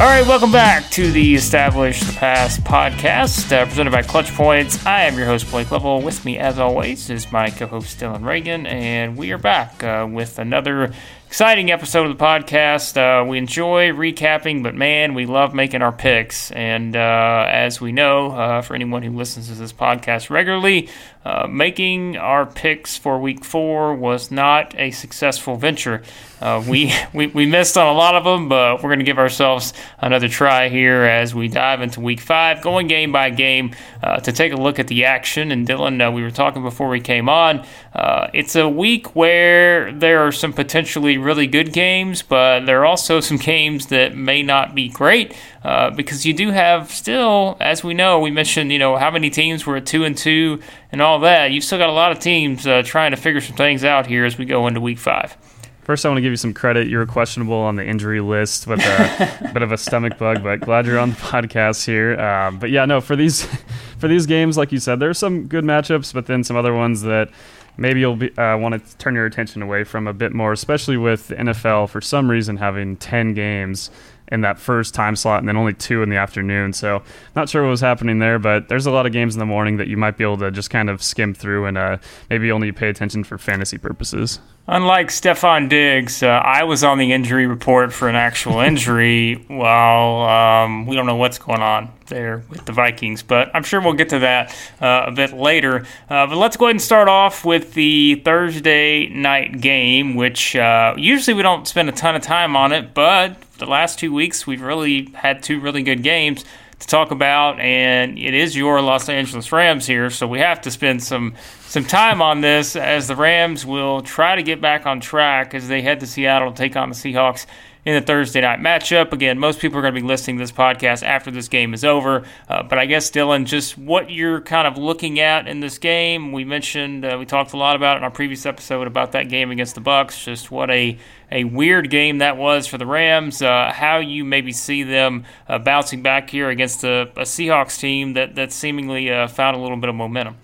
All right, welcome back to the Establish the Pass podcast, uh, presented by Clutch Points. I am your host, Blake Lovell. With me, as always, is my co host, Dylan Reagan, and we are back uh, with another exciting episode of the podcast. Uh, we enjoy recapping, but man, we love making our picks. And uh, as we know, uh, for anyone who listens to this podcast regularly, uh, making our picks for week four was not a successful venture. Uh, we, we, we missed on a lot of them, but we're going to give ourselves another try here as we dive into week five, going game by game uh, to take a look at the action. And Dylan, we were talking before we came on. it's a week where there are some potentially really good games, but there are also some games that may not be great uh, because you do have still, as we know, we mentioned, you know, how many teams were at two and two and all that. You've still got a lot of teams uh, trying to figure some things out here as we go into week five. First, I want to give you some credit. You were questionable on the injury list with a bit of a stomach bug, but glad you're on the podcast here. Um, but yeah, no, for these for these games, like you said, there are some good matchups, but then some other ones that maybe you'll uh, want to turn your attention away from a bit more, especially with the NFL for some reason having 10 games in that first time slot and then only two in the afternoon. So, not sure what was happening there, but there's a lot of games in the morning that you might be able to just kind of skim through and uh, maybe only pay attention for fantasy purposes. Unlike Stefon Diggs, uh, I was on the injury report for an actual injury. well, um, we don't know what's going on there with the Vikings, but I'm sure we'll get to that uh, a bit later. Uh, but let's go ahead and start off with the Thursday night game, which uh, usually we don't spend a ton of time on it, but the last two weeks we've really had two really good games to talk about, and it is your Los Angeles Rams here, so we have to spend some some time on this as the Rams will try to get back on track as they head to Seattle to take on the Seahawks in the Thursday night matchup. Again, most people are going to be listening to this podcast after this game is over. Uh, but I guess, Dylan, just what you're kind of looking at in this game. We mentioned, uh, we talked a lot about it in our previous episode about that game against the Bucs. Just what a a weird game that was for the Rams. Uh, how you maybe see them uh, bouncing back here against a, a, Seahawks team that that seemingly uh, found a little bit of momentum.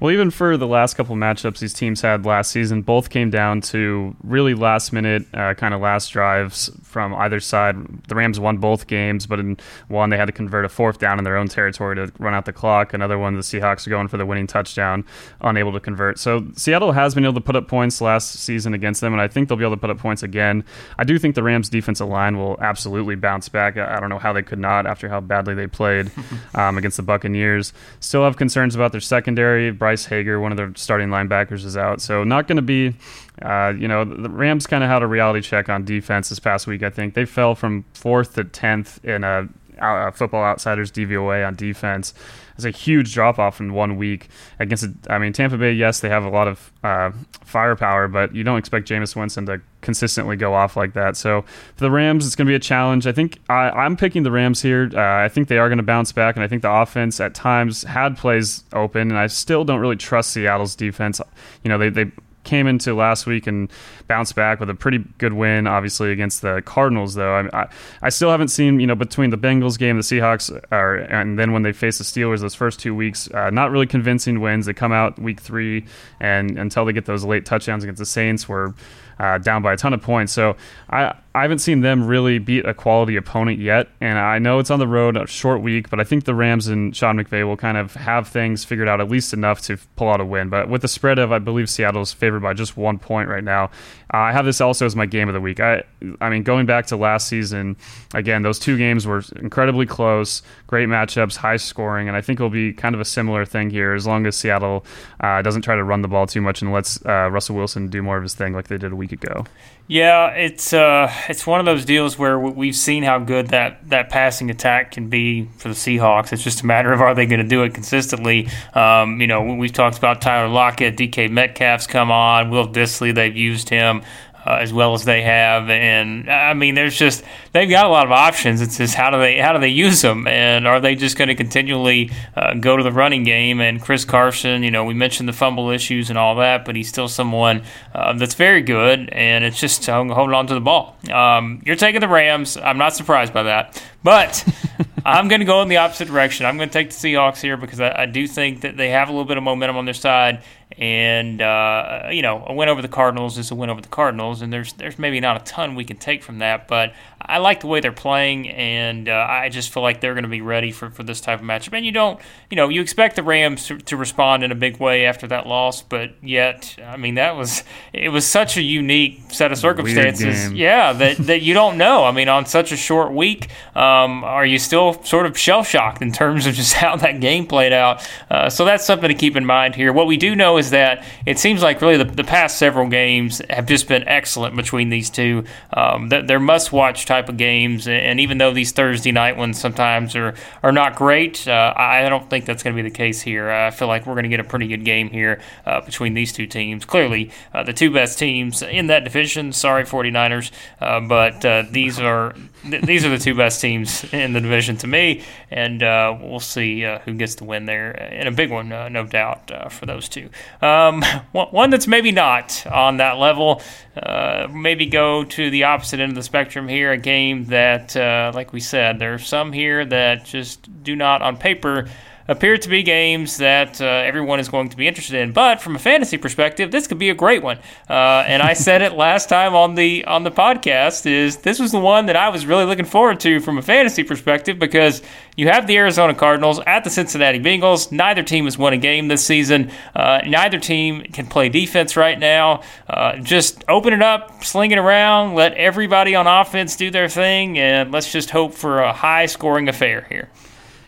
Well, even for the last couple matchups these teams had last season, both came down to really last minute, uh, kind of last drives from either side. The Rams won both games, but in one they had to convert a fourth down in their own territory to run out the clock. Another one, the Seahawks are going for the winning touchdown, unable to convert. So Seattle has been able to put up points last season against them, and I think they'll be able to put up points again. I do think the Rams' defensive line will absolutely bounce back. I don't know how they could not after how badly they played um, against the Buccaneers. Still have concerns about their secondary. Bryce Hager, one of their starting linebackers, is out. So not going to be, uh, you know, the Rams kind of had a reality check on defense this past week. I think they fell from fourth to tenth in a, a Football Outsiders DVOA on defense. It's a huge drop off in one week against. I mean, Tampa Bay. Yes, they have a lot of uh, firepower, but you don't expect Jameis Winston to consistently go off like that. So for the Rams, it's going to be a challenge. I think I, am picking the Rams here. Uh, I think they are going to bounce back, and I think the offense at times had plays open, and I still don't really trust Seattle's defense. You know, they they came into last week and bounced back with a pretty good win, obviously against the Cardinals. Though I, I, I still haven't seen you know between the Bengals game, the Seahawks, are, and then when they face the Steelers, those first two weeks, uh, not really convincing wins. They come out week three, and until they get those late touchdowns against the Saints, were uh, down by a ton of points. So I I haven't seen them really beat a quality opponent yet, and I know it's on the road, a short week, but I think the Rams and Sean McVay will kind of have things figured out at least enough to pull out a win. But with the spread of, I believe Seattle's favored by just one point right now. Uh, I have this also as my game of the week. I, I mean, going back to last season, again, those two games were incredibly close, great matchups, high scoring, and I think it'll be kind of a similar thing here as long as Seattle uh, doesn't try to run the ball too much and lets uh, Russell Wilson do more of his thing like they did a week ago. Yeah, it's uh, it's one of those deals where we've seen how good that, that passing attack can be for the Seahawks. It's just a matter of are they going to do it consistently. Um, you know, we've talked about Tyler Lockett, DK Metcalf's come on, Will Dissly, they've used him uh, as well as they have, and I mean, there's just they've got a lot of options. It's just how do they how do they use them, and are they just going to continually uh, go to the running game? And Chris Carson, you know, we mentioned the fumble issues and all that, but he's still someone uh, that's very good, and it's just holding on to the ball. Um, you're taking the Rams. I'm not surprised by that, but. I'm going to go in the opposite direction. I'm going to take the Seahawks here because I, I, do think that they have a little bit of momentum on their side, and uh, you know, a win over the Cardinals is a win over the Cardinals, and there's there's maybe not a ton we can take from that, but I like the way they're playing, and uh, I just feel like they're going to be ready for, for this type of matchup. And you don't, you know, you expect the Rams to, to respond in a big way after that loss, but yet, I mean, that was it was such a unique set of circumstances, yeah, that that you don't know. I mean, on such a short week, um, are you still sort of shell shocked in terms of just how that game played out? Uh, so that's something to keep in mind here. What we do know is that it seems like really the, the past several games have just been excellent between these two. Um, they're must watch type of games, and even though these Thursday night ones sometimes are, are not great, uh, I don't think that's going to be the case here. I feel like we're going to get a pretty good game here uh, between these two teams. Clearly, uh, the two best teams in that division. Sorry, 49ers, uh, but uh, these are th- these are the two best teams in the division to me, and uh, we'll see who gets the win there and a big one, no doubt, for those two. Um, one that's maybe not on that level, uh, maybe go to the opposite end of the spectrum here, a game that, uh, like we said, there are some here that just do not, on paper, appear to be games that uh, everyone is going to be interested in. But from a fantasy perspective, this could be a great one. Uh, and I said it last time on the on the podcast is this was the one that I was really looking forward to from a fantasy perspective because you have the Arizona Cardinals at the Cincinnati Bengals. Neither team has won a game this season. Uh, neither team can play defense right now. Uh, just open it up, sling it around, let everybody on offense do their thing, and let's just hope for a high scoring affair here.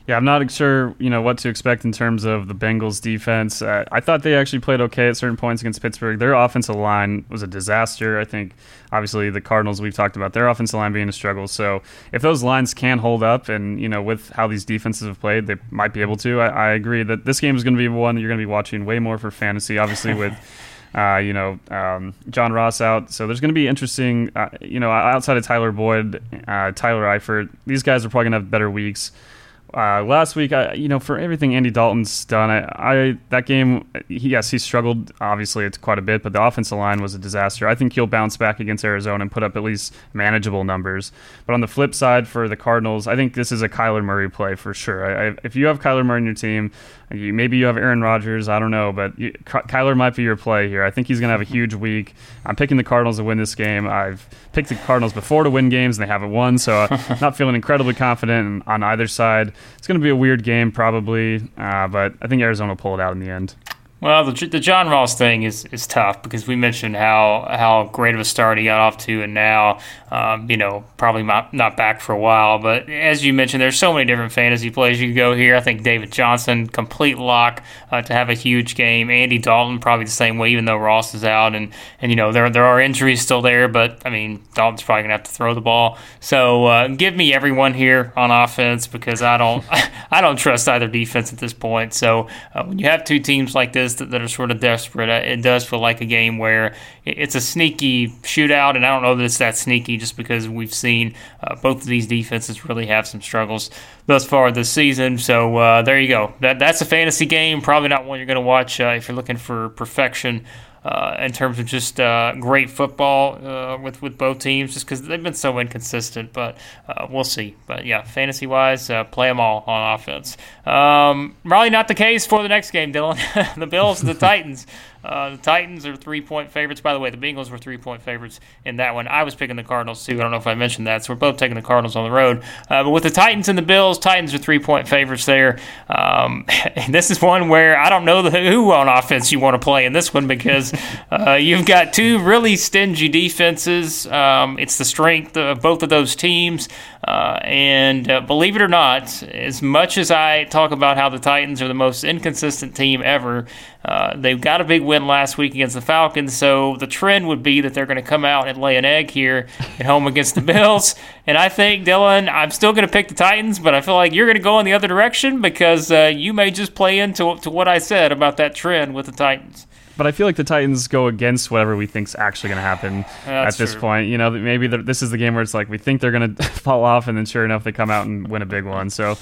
Yeah, I'm not sure, you know, what to expect in terms of the Bengals defense. Uh, I thought they actually played okay at certain points against Pittsburgh. Their offensive line was a disaster. I think, obviously, the Cardinals we've talked about their offensive line being a struggle. So if those lines can hold up, and you know, with how these defenses have played, they might be able to. I, I agree that this game is going to be one that you're going to be watching way more for fantasy. Obviously, with uh, you know, um, John Ross out. So there's going to be interesting, uh, you know, outside of Tyler Boyd, uh, Tyler Eifert, these guys are probably going to have better weeks. Uh, last week, I, you know, for everything Andy Dalton's done, I, I that game, he, yes, he struggled obviously it's quite a bit, but the offensive line was a disaster. I think he'll bounce back against Arizona and put up at least manageable numbers. But on the flip side, for the Cardinals, I think this is a Kyler Murray play for sure. I, if you have Kyler Murray in your team, you, maybe you have Aaron Rodgers. I don't know, but you, Kyler might be your play here. I think he's going to have a huge week. I'm picking the Cardinals to win this game. I've picked the Cardinals before to win games, and they haven't won, so I'm not feeling incredibly confident on either side. It's going to be a weird game, probably, uh, but I think Arizona will pull it out in the end. Well, the, the John Ross thing is, is tough because we mentioned how how great of a start he got off to, and now, um, you know, probably not, not back for a while. But as you mentioned, there's so many different fantasy plays you could go here. I think David Johnson, complete lock uh, to have a huge game. Andy Dalton, probably the same way, even though Ross is out, and and you know there there are injuries still there, but I mean Dalton's probably gonna have to throw the ball. So uh, give me everyone here on offense because I don't I don't trust either defense at this point. So uh, when you have two teams like this that, that are sort of desperate. Uh, it does feel like a game where it's a sneaky shootout, and I don't know that it's that sneaky just because we've seen uh, both of these defenses really have some struggles thus far this season. So uh, there you go. That that's a fantasy game. Probably not one you're going to watch uh, if you're looking for perfection uh, in terms of just uh, great football uh, with with both teams, just because they've been so inconsistent. But uh, we'll see. But yeah, fantasy wise, uh, play them all on offense. Um, probably not the case for the next game, Dylan. the Bills the Titans. Uh, the Titans are three point favorites. By the way, the Bengals were three point favorites in that one. I was picking the Cardinals too. I don't know if I mentioned that. So we're both taking the Cardinals on the road. Uh, but with the Titans and the Bills, Titans are three point favorites there. Um, this is one where I don't know the, who on offense you want to play in this one because uh, you've got two really stingy defenses. Um, it's the strength of both of those teams. Uh, and uh, believe it or not, as much as I talk about how the Titans are the most inconsistent team ever, uh, they've got a big win last week against the Falcons. So the trend would be that they're going to come out and lay an egg here at home against the Bills. And I think, Dylan, I'm still going to pick the Titans, but I feel like you're going to go in the other direction because uh, you may just play into to what I said about that trend with the Titans. But I feel like the Titans go against whatever we think's actually going to happen at this true. point. You know, maybe this is the game where it's like we think they're going to fall off, and then sure enough, they come out and win a big one. So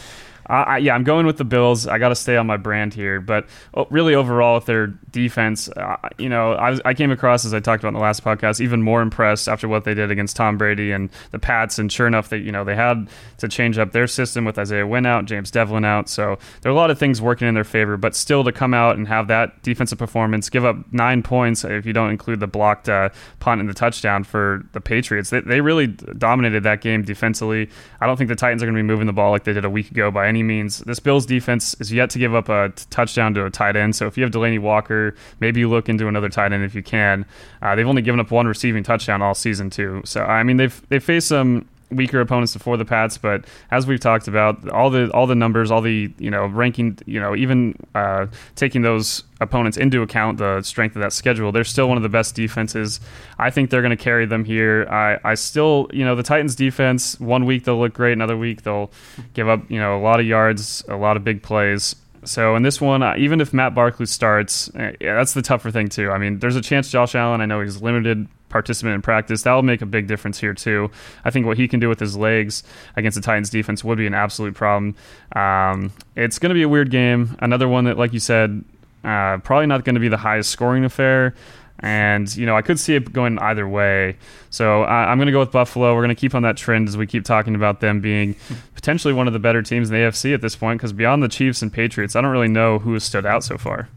I, yeah, I'm going with the Bills. I got to stay on my brand here, but oh, really overall with their defense, uh, you know, I, was, I came across as I talked about in the last podcast, even more impressed after what they did against Tom Brady and the Pats. And sure enough, they you know they had to change up their system with Isaiah Wynn out, James Develin out. So there are a lot of things working in their favor, but still to come out and have that defensive performance, give up nine points if you don't include the blocked uh, punt and the touchdown for the Patriots. They, they really dominated that game defensively. I don't think the Titans are going to be moving the ball like they did a week ago by any means. This Bills defense is yet to give up a touchdown to a tight end. So if you have Delanie Walker, maybe you look into another tight end if you can. Uh, they've only given up one receiving touchdown all season too. So I mean they've they faced some weaker opponents before the Pats, but as we've talked about, all the all the numbers, all the you know ranking, you know even uh, taking those opponents into account, the strength of that schedule, they're still one of the best defenses. I think they're going to carry them here. I I still you know the Titans defense. One week they'll look great, another week they'll give up you know a lot of yards, a lot of big plays. So in this one, uh, even if Matt Barkley starts, uh, yeah, that's the tougher thing too. I mean, there's a chance Josh Allen. I know he's limited participant in practice. That'll make a big difference here too. I think what he can do with his legs against the Titans defense would be an absolute problem. Um, it's going to be a weird game. Another one that, like you said, uh, probably not going to be the highest scoring affair. And, you know, I could see it going either way. So uh, I'm going to go with Buffalo. We're going to keep on that trend as we keep talking about them being potentially one of the better teams in the AFC at this point, because beyond the Chiefs and Patriots, I don't really know who has stood out so far.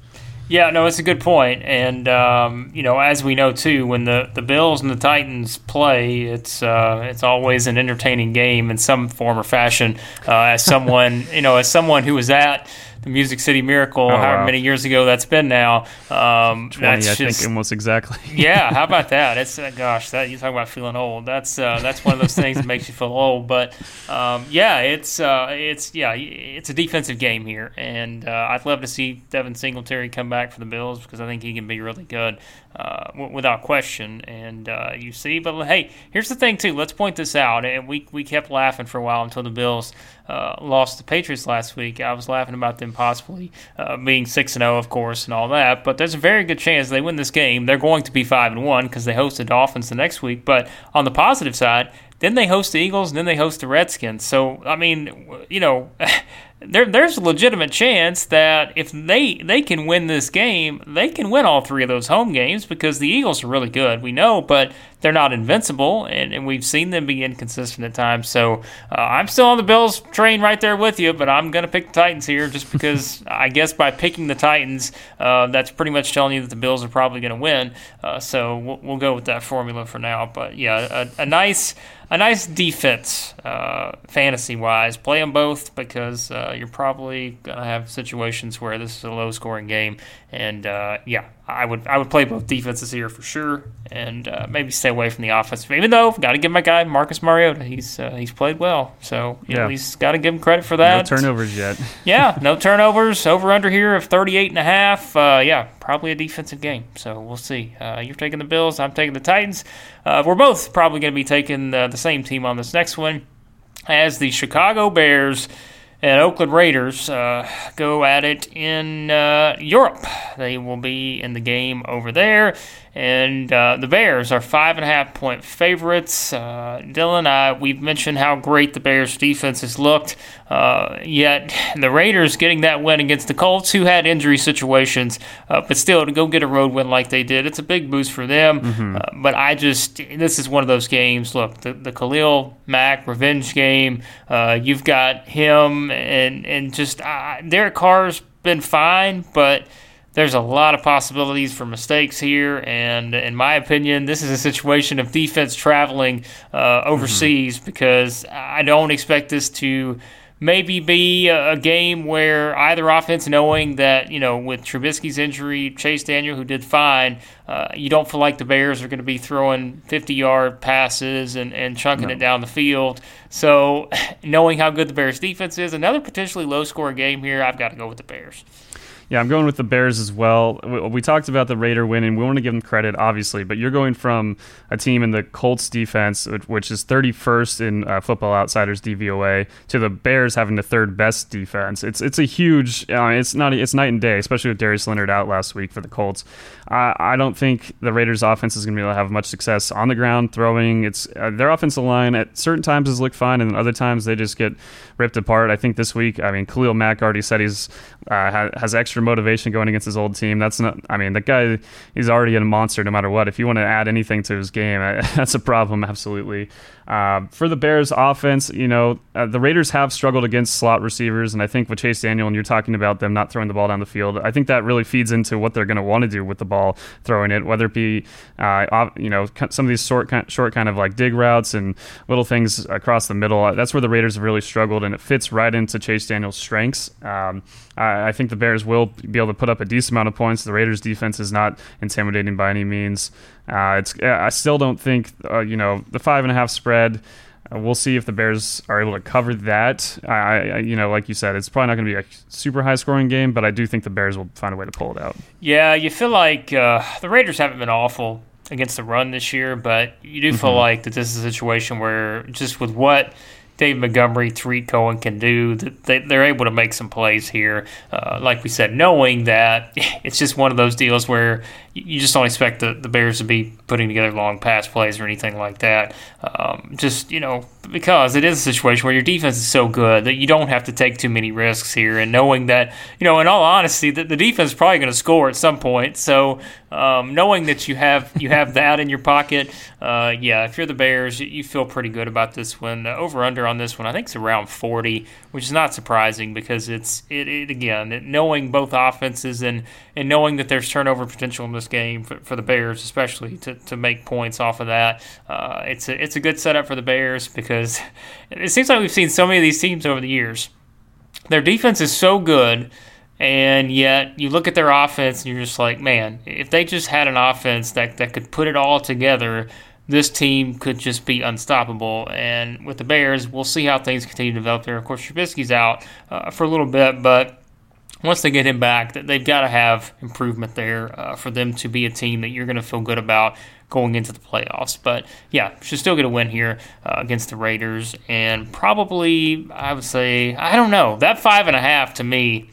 Yeah, no, it's a good point. point, and um, you know, as we know too, when the, the Bills and the Titans play, it's uh, it's always an entertaining game in some form or fashion. Uh, as someone, you know, as someone who was at the Music City Miracle, oh, however wow. many years ago that's been now. Um, 20, that's I just, think almost exactly. yeah, how about that? It's uh, gosh, that you talk about feeling old. That's uh, that's one of those things that makes you feel old. But um, yeah, it's uh, it's yeah, it's a defensive game here, and uh, I'd love to see Devin Singletary come back for the Bills because I think he can be really good uh, w- without question. And uh, you see, but hey, here's the thing too. Let's point this out. And we we kept laughing for a while until the Bills uh, lost the Patriots last week. I was laughing about them possibly uh, being six and zero, oh, of course, and all that. But there's a very good chance they win this game. They're going to be five and one because they host the Dolphins the next week. But on the positive side, then they host the Eagles, and then they host the Redskins. So I mean, you know. there, there's a legitimate chance that if they they can win this game, they can win all three of those home games because the Eagles are really good. We know, but they're not invincible, and, and we've seen them be inconsistent at times. So uh, I'm still on the Bills train right there with you, but I'm going to pick the Titans here just because I guess by picking the Titans, uh, that's pretty much telling you that the Bills are probably going to win. Uh, so we'll, we'll, go with that formula for now. But yeah, a, a nice a nice defense, uh, fantasy wise. Play them both because uh, you're probably gonna have situations where this is a low scoring game, and uh, yeah, I would I would play both defenses here for sure, and uh, maybe stay away from the offense. Even though got to give my guy Marcus Mariota, he's uh, he's played well, so yeah. at least got to give him credit for that. No turnovers yet. yeah, no turnovers. Over under here of 38 and a half. Uh, yeah, probably a defensive game. So we'll see. Uh, you're taking the Bills. I'm taking the Titans. Uh, we're both probably going to be taking the, the same team on this next one, as the Chicago Bears and Oakland Raiders uh, go at it in uh, Europe. They will be in the game over there. And uh, the Bears are five and a half point favorites. Uh, Dylan, I, we've mentioned how great the Bears defense has looked, uh, yet the Raiders getting that win against the Colts, who had injury situations, uh, but still to go get a road win like they did, it's a big boost for them. Mm-hmm. Uh, but I just, this is one of those games. Look, the, the Khalil Mack revenge game. Uh, you've got him, and and just Derek Carr's been fine, but there's a lot of possibilities for mistakes here, and in my opinion, this is a situation of defense traveling uh, overseas mm-hmm. because I don't expect this to maybe be a, game where either offense, knowing that you know with Trubisky's injury, Chase Daniel, who did fine, uh, you don't feel like the Bears are going to be throwing 50-yard passes and, and chunking no. it down the field. So, knowing how good the Bears defense is, another potentially low-scoring game here, I've got to go with the Bears. Yeah, I'm going with the Bears as well. We talked about the Raider winning. We want to give them credit, obviously, but you're going from a team in the Colts defense, which is 31st in uh, Football Outsiders DVOA, to the Bears having the third best defense. It's it's a huge. Uh, it's not. It's night and day, especially with Darius Leonard out last week for the Colts. I, I don't think the Raiders' offense is going to be able to have much success on the ground throwing. It's uh, their offensive line at certain times has looked fine, and other times they just get ripped apart. I think this week, I mean, Khalil Mack already said he's uh, has extra motivation going against his old team. That's not. I mean, the guy he's already a monster no matter what. If you want to add anything to his game, that's a problem. Absolutely. Uh, for the Bears offense, you know, uh, the Raiders have struggled against slot receivers, and I think with Chase Daniel, and you're talking about them not throwing the ball down the field, I think that really feeds into what they're going to want to do with the ball, throwing it, whether it be, uh, you know, some of these short, short kind of like dig routes and little things across the middle. That's where the Raiders have really struggled, and it fits right into Chase Daniel's strengths. Um, I, I think the Bears will be able to put up a decent amount of points. The Raiders' defense is not intimidating by any means. Uh, it's I still don't think uh, you know the five and a half spread. Uh, we'll see if the Bears are able to cover that. I, I you know, like you said, it's probably not going to be a super high scoring game, but I do think the Bears will find a way to pull it out. Yeah, you feel like uh, the Raiders haven't been awful against the run this year, but you do feel mm-hmm. like that this is a situation where just with what Dave Montgomery, Tarik Cohen can do. They, they're able to make some plays here. Uh, like we said, knowing that it's just one of those deals where you just don't expect the, the Bears to be putting together long pass plays or anything like that. Um, just, you know, because it is a situation where your defense is so good that you don't have to take too many risks here. And knowing that, you know, in all honesty, that the defense is probably going to score at some point. So um, knowing that you have you have that in your pocket, uh, yeah, if you're the Bears, you feel pretty good about this one. Uh, over under on this one, I think it's around 40, which is not surprising because it's it, it again it, knowing both offenses and and knowing that there's turnover potential in this game for, for the Bears, especially to, to make points off of that. Uh, it's a it's a good setup for the Bears because it seems like we've seen so many of these teams over the years. Their defense is so good, and yet you look at their offense and you're just like, man, if they just had an offense that that could put it all together. This team could just be unstoppable, and with the Bears, we'll see how things continue to develop there. Of course, Trubisky's out uh, for a little bit, but once they get him back, they've got to have improvement there uh, for them to be a team that you're going to feel good about going into the playoffs. But yeah, should still get a win here uh, against the Raiders, and probably I would say I don't know that five and a half to me.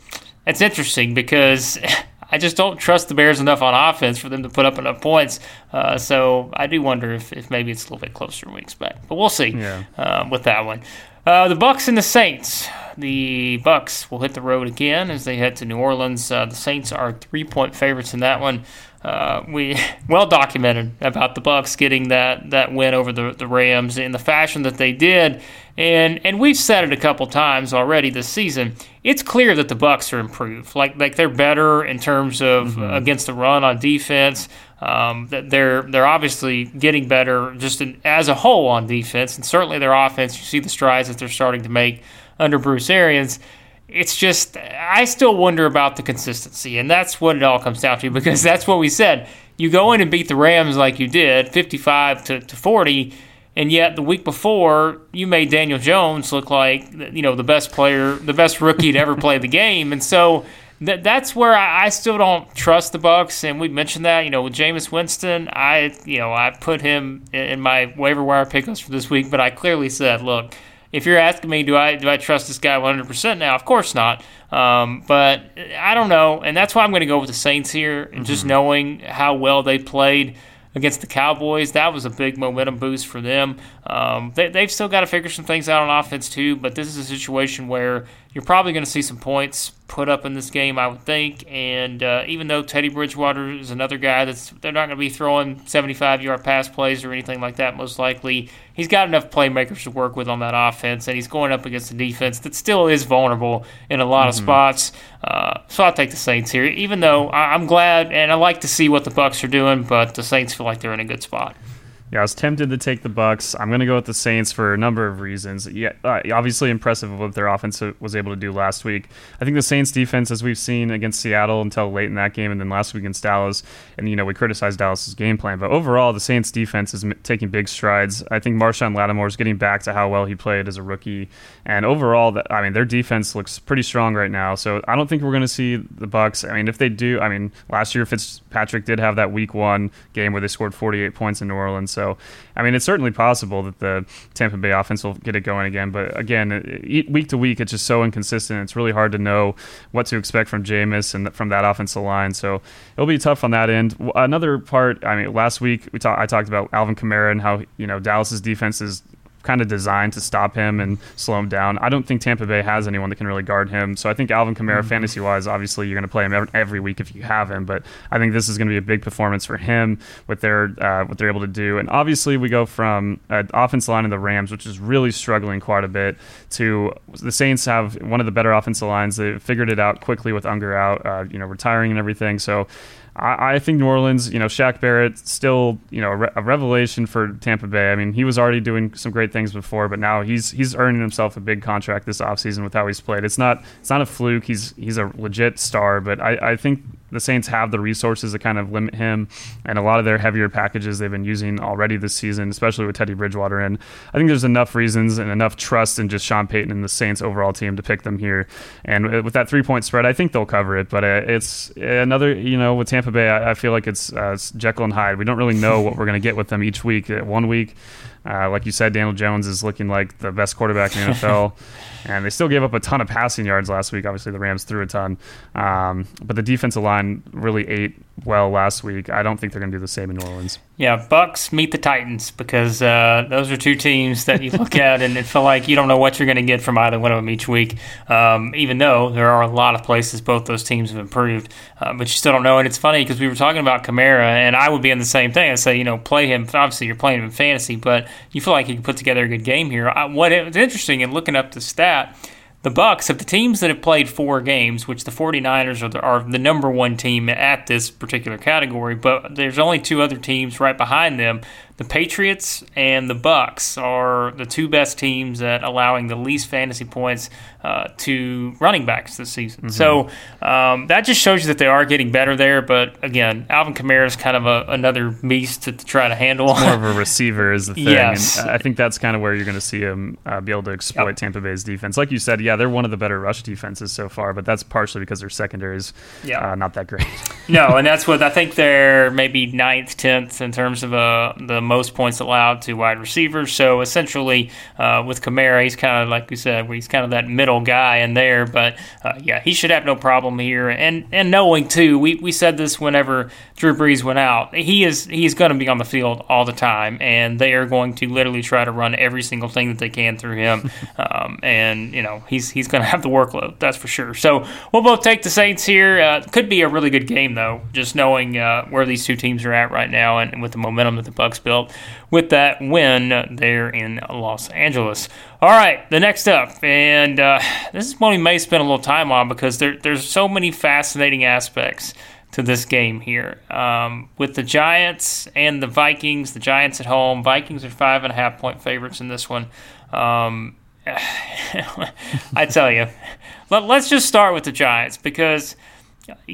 It's interesting because. I just don't trust the Bears enough on offense for them to put up enough points. Uh, so I do wonder if, if maybe it's a little bit closer than we expect. But we'll see yeah. uh, with that one. Uh, the Bucs and the Saints. The Bucs will hit the road again as they head to New Orleans. Uh, the Saints are three-point favorites in that one. Uh, we well documented about the Bucs getting that, that win over the, the Rams in the fashion that they did, and and we've said it a couple times already this season. It's clear that the Bucs are improved. Like like they're better in terms of mm-hmm. against the run on defense. Um, they're they're obviously getting better just in, as a whole on defense, and certainly their offense. You see the strides that they're starting to make under Bruce Arians. It's just I still wonder about the consistency, and that's what it all comes down to because that's what we said. You go in and beat the Rams like you did, fifty-five to, to forty, and yet the week before you made Daniel Jones look like you know the best player, the best rookie to ever play the game, and so that that's where I, I, still don't trust the Bucs, and we mentioned that. You know, with Jameis Winston, I you know I put him in, in my waiver wire pickups for this week, but I clearly said, look, if you're asking me, do I do I trust this guy 100% now? Of course not. Um, but I don't know, and that's why I'm going to go with the Saints here, and mm-hmm. just knowing how well they played against the Cowboys. That was a big momentum boost for them. Um, they, have still got to figure some things out on offense too, but this is a situation where you're probably going to see some points put up in this game, I would think. And uh, even though Teddy Bridgewater is another guy that's they're not going to be throwing 75 yard pass plays or anything like that, most likely he's got enough playmakers to work with on that offense, and he's going up against a defense that still is vulnerable in a lot mm-hmm. of spots. Uh, so I'll take the Saints here, even though I'm glad and I like to see what the Bucs are doing, but the Saints feel like they're in a good spot. Yeah, I was tempted to take the Bucs. I'm going to go with the Saints for a number of reasons. Yeah, uh, obviously impressive of what their offense was able to do last week. I think the Saints defense, as we've seen against Seattle until late in that game, and then last week against Dallas, and you know we criticized Dallas's game plan, but overall the Saints defense is taking big strides. I think Marshon Lattimore is getting back to how well he played as a rookie, and overall, I mean their defense looks pretty strong right now. So I don't think we're going to see the Bucs. I mean, if they do, I mean last year Fitzpatrick did have that Week One game where they scored 48 points in New Orleans. So, I mean, it's certainly possible that the Tampa Bay offense will get it going again. But again, week to week, it's just so inconsistent. It's really hard to know what to expect from Jameis and from that offensive line. So it'll be tough on that end. Another part, I mean, last week we talked. I talked about Alvin Kamara and how you know Dallas's defense is kind of designed to stop him and slow him down. I don't think Tampa Bay has anyone that can really guard him. So I think Alvin Kamara, mm-hmm. fantasy wise, obviously you're going to play him every week if you have him. But I think this is going to be a big performance for him with their uh, what they're able to do. And obviously we go from uh, offense line of the Rams, which is really struggling quite a bit, to the Saints have one of the better offensive lines. They figured it out quickly with Unger out, uh, you know, retiring and everything. So I, think New Orleans, you know, Shaq Barrett still, you know, a, re- a, revelation for Tampa Bay. I mean, he was already doing some great things before, but now he's he's earning himself a big contract this offseason with how he's played. It's not it's not a fluke. He's he's a legit star, but I, I think the Saints have the resources to kind of limit him, and a lot of their heavier packages they've been using already this season, especially with Teddy Bridgewater in. I think there's enough reasons and enough trust in just Sean Payton and the Saints overall team to pick them here. And with that three point spread, I think they'll cover it. But uh, it's another, you know, with Tampa Bay, I, feel like it's, uh, it's Jekyll and Hyde. We don't really know what we're going to get with them each week. Uh, one week, uh, like you said, Daniel Jones is looking like the best quarterback in the NFL. and they still gave up a ton of passing yards last week. Obviously, the Rams threw a ton, um, but the defensive line really ate well last week. I don't think they're going to do the same in New Orleans. Yeah, Bucs meet the Titans because uh, those are two teams that you look at and it feel like you don't know what you're going to get from either one of them each week. Um, even though there are a lot of places both those teams have improved, uh, but you still don't know. And it's funny because we were talking about Kamara, and I would be in the same thing. I say, you know, play him. Obviously, you're playing him in fantasy, but you feel like he can put together a good game here. I, what it's interesting in looking up the stat the Bucs of the teams that have played four games, which the 49ers are the, are the number one team at this particular category, but there's only two other teams right behind them the Patriots and the Bucs are the two best teams at allowing the least fantasy points uh, to running backs this season. Mm-hmm. So um, that just shows you that they are getting better there. But again, Alvin Kamara is kind of a, another beast to, to, try to handle. It's more of a receiver is the thing. Yes. And I think that's kind of where you're going to see him uh, be able to exploit yep. Tampa Bay's defense. Like you said, yeah, they're one of the better rush defenses so far, but that's partially because their secondary is yep. uh, not that great. no, and that's what I think they're maybe ninth, tenth in terms of uh, the most points allowed to wide receivers. So essentially, uh, with Kamara, he's kind of like we said, he's kind of that middle guy in there. But uh, yeah, he should have no problem here. And and knowing too, we, we said this whenever Drew Brees went out, he is he's going to be on the field all the time, and they are going to literally try to run every single thing that they can through him. um, and you know he's he's going to have the workload, that's for sure. So we'll both take the Saints here. Uh, could be a really good game though, just knowing uh, where these two teams are at right now and with the momentum that the Bucs with that win there in Los Angeles. All right, the next up, and uh, this is one we may spend a little time on because there, there's so many fascinating aspects to this game here. Um, with the Giants and the Vikings, the Giants at home, Vikings are five and a half point favorites in this one. Um, I tell you, let, us just start with the Giants because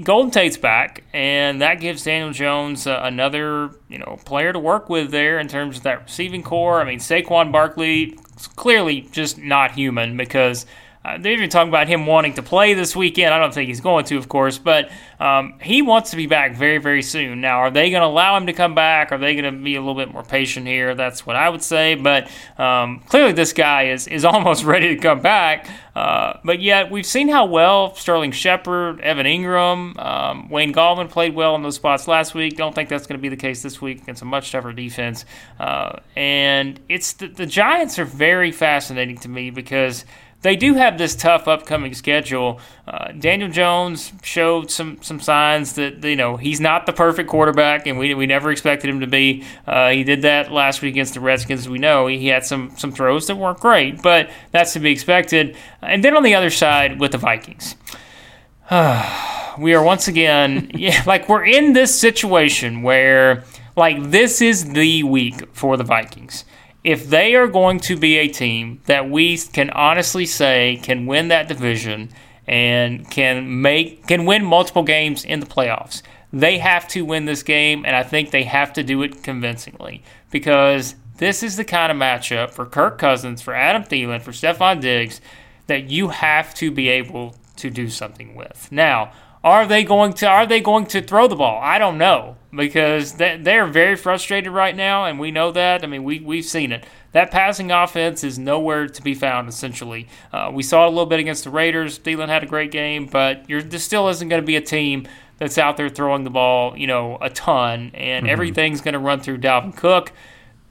Golden Tate's back, and that gives Daniel Jones uh, another you know player to work with there in terms of that receiving corps. I mean, Saquon Barkley is clearly just not human because Uh, they're even talking about him wanting to play this weekend. I don't think he's going to, of course, but um, he wants to be back very, very soon. Now, are they going to allow him to come back? Are they going to be a little bit more patient here? That's what I would say. But um, clearly, this guy is, is almost ready to come back. Uh, but yet, we've seen how well Sterling Shepard, Evan Engram, um, Wayne Gallman played well in those spots last week. Don't think that's going to be the case this week against a much tougher defense. Uh, and it's the, the Giants are very fascinating to me because they do have this tough upcoming schedule. Uh, Daniel Jones showed some some signs that you know he's not the perfect quarterback, and we, we never expected him to be. Uh, he did that last week against the Redskins. We know he had some some throws that weren't great, but that's to be expected. And then on the other side with the Vikings. we are once again, yeah, like we're in this situation where, like, this is the week for the Vikings if they are going to be a team that we can honestly say can win that division and can make can win multiple games in the playoffs, they have to win this game, and I think they have to do it convincingly because this is the kind of matchup for Kirk Cousins, for Adam Thielen, for Stefon Diggs that you have to be able to do something with. Now, are they going to are they going to throw the ball? I don't know because they're very frustrated right now, and we know that. I mean, we, we've seen it. That passing offense is nowhere to be found, essentially. Uh, we saw it a little bit against the Raiders. Thielen had a great game, but there still isn't going to be a team that's out there throwing the ball, you know, a ton, and mm-hmm. everything's going to run through Dalvin Cook.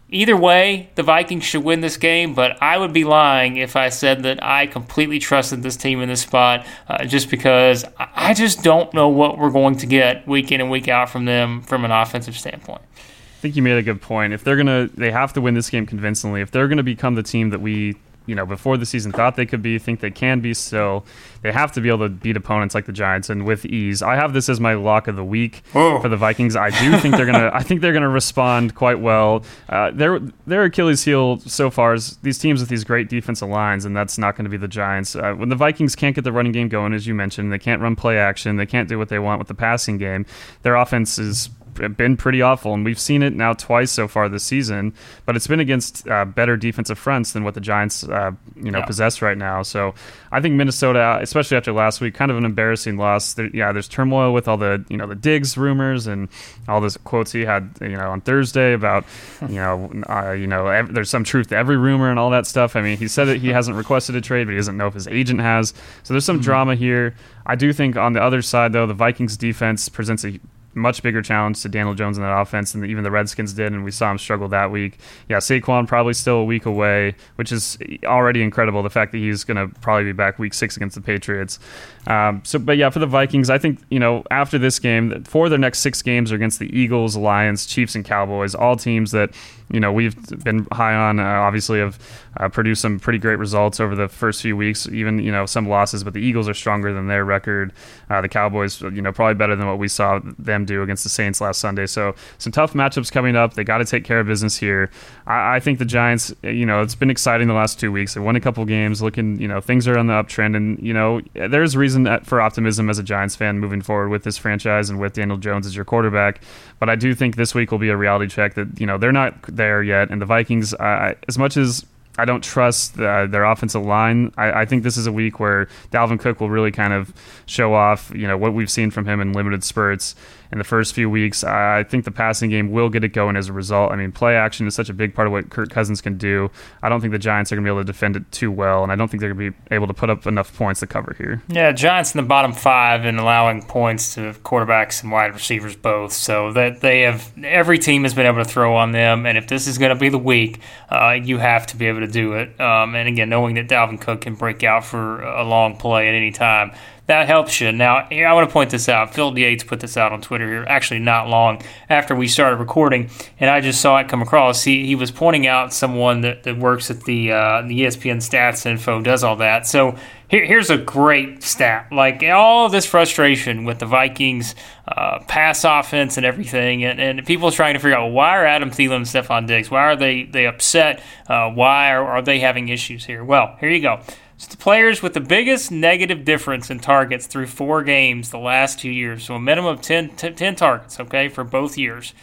Either way, the Vikings should win this game, but I would be lying if I said that I completely trusted this team in this spot uh, just because I just don't know what we're going to get week in and week out from them from an offensive standpoint. I think you made a good point. If they're going to, they have to win this game convincingly. If they're going to become the team that we you know before the season thought they could be, think they can be still. They have to be able to beat opponents like the Giants and with ease. I have this as my lock of the week oh. for the Vikings. I do think they're gonna. I think they're gonna respond quite well. Uh, their their Achilles heel so far is these teams with these great defensive lines, and that's not going to be the Giants. Uh, when the Vikings can't get the running game going, as you mentioned, they can't run play action. They can't do what they want with the passing game. Their offense is been pretty awful, and we've seen it now twice so far this season. But it's been against uh, better defensive fronts than what the Giants, uh, you know, yeah. possess right now. So I think Minnesota, especially after last week, kind of an embarrassing loss. There, yeah, there's turmoil with all the you know the Diggs rumors and all those quotes he had you know on Thursday about you know uh, you know ev- there's some truth to every rumor and all that stuff. I mean, he said that he hasn't requested a trade, but he doesn't know if his agent has. So there's some mm-hmm. drama here. I do think on the other side though, the Vikings defense presents a much bigger challenge to Daniel Jones in that offense than even the Redskins did, and we saw him struggle that week. Yeah, Saquon probably still a week away, which is already incredible. The fact that he's going to probably be back week six against the Patriots. Um, so, but yeah, for the Vikings, I think you know after this game, for their next six games are against the Eagles, Lions, Chiefs, and Cowboys, all teams that you know we've been high on. Uh, obviously, have uh, produced some pretty great results over the first few weeks. Even you know some losses, but the Eagles are stronger than their record. Uh, the Cowboys, you know, probably better than what we saw them do against the Saints last Sunday. So some tough matchups coming up. They got to take care of business here. I, I, think the Giants, you know, it's been exciting the last two weeks. They won a couple games. Looking, you know, things are on the uptrend, and you know, there's reason for optimism as a Giants fan moving forward with this franchise and with Daniel Jones as your quarterback. But I do think this week will be a reality check that you know they're not there yet, and the Vikings, uh, as much as I don't trust uh, their offensive line. I, I, think this is a week where Dalvin Cook will really kind of show off, you know, what we've seen from him in limited spurts in the first few weeks. I think the passing game will get it going as a result. I mean, play action is such a big part of what Kirk Cousins can do. I don't think the Giants are going to be able to defend it too well, and I don't think they're going to be able to put up enough points to cover here. Yeah, Giants in the bottom five in allowing points to quarterbacks and wide receivers both. So that they have every team has been able to throw on them, and if this is going to be the week, uh, you have to be able to do it. Um, and again, knowing that Dalvin Cook can break out for a long play at any time that helps you. Now, I want to point this out. Field Yates put this out on Twitter here, actually not long after we started recording, and I just saw it come across. He, he was pointing out someone that, that works at the uh, the ESPN stats info, does all that. So here, here's a great stat. Like all this frustration with the Vikings uh, pass offense and everything, and, and people trying to figure out why are Adam Thielen and Stefon Diggs, why are they, they upset? Uh, why are, are they having issues here? Well, here you go. It's the players with the biggest negative difference in targets through four games the last two years. So a minimum of 10, 10 targets, okay, for both years.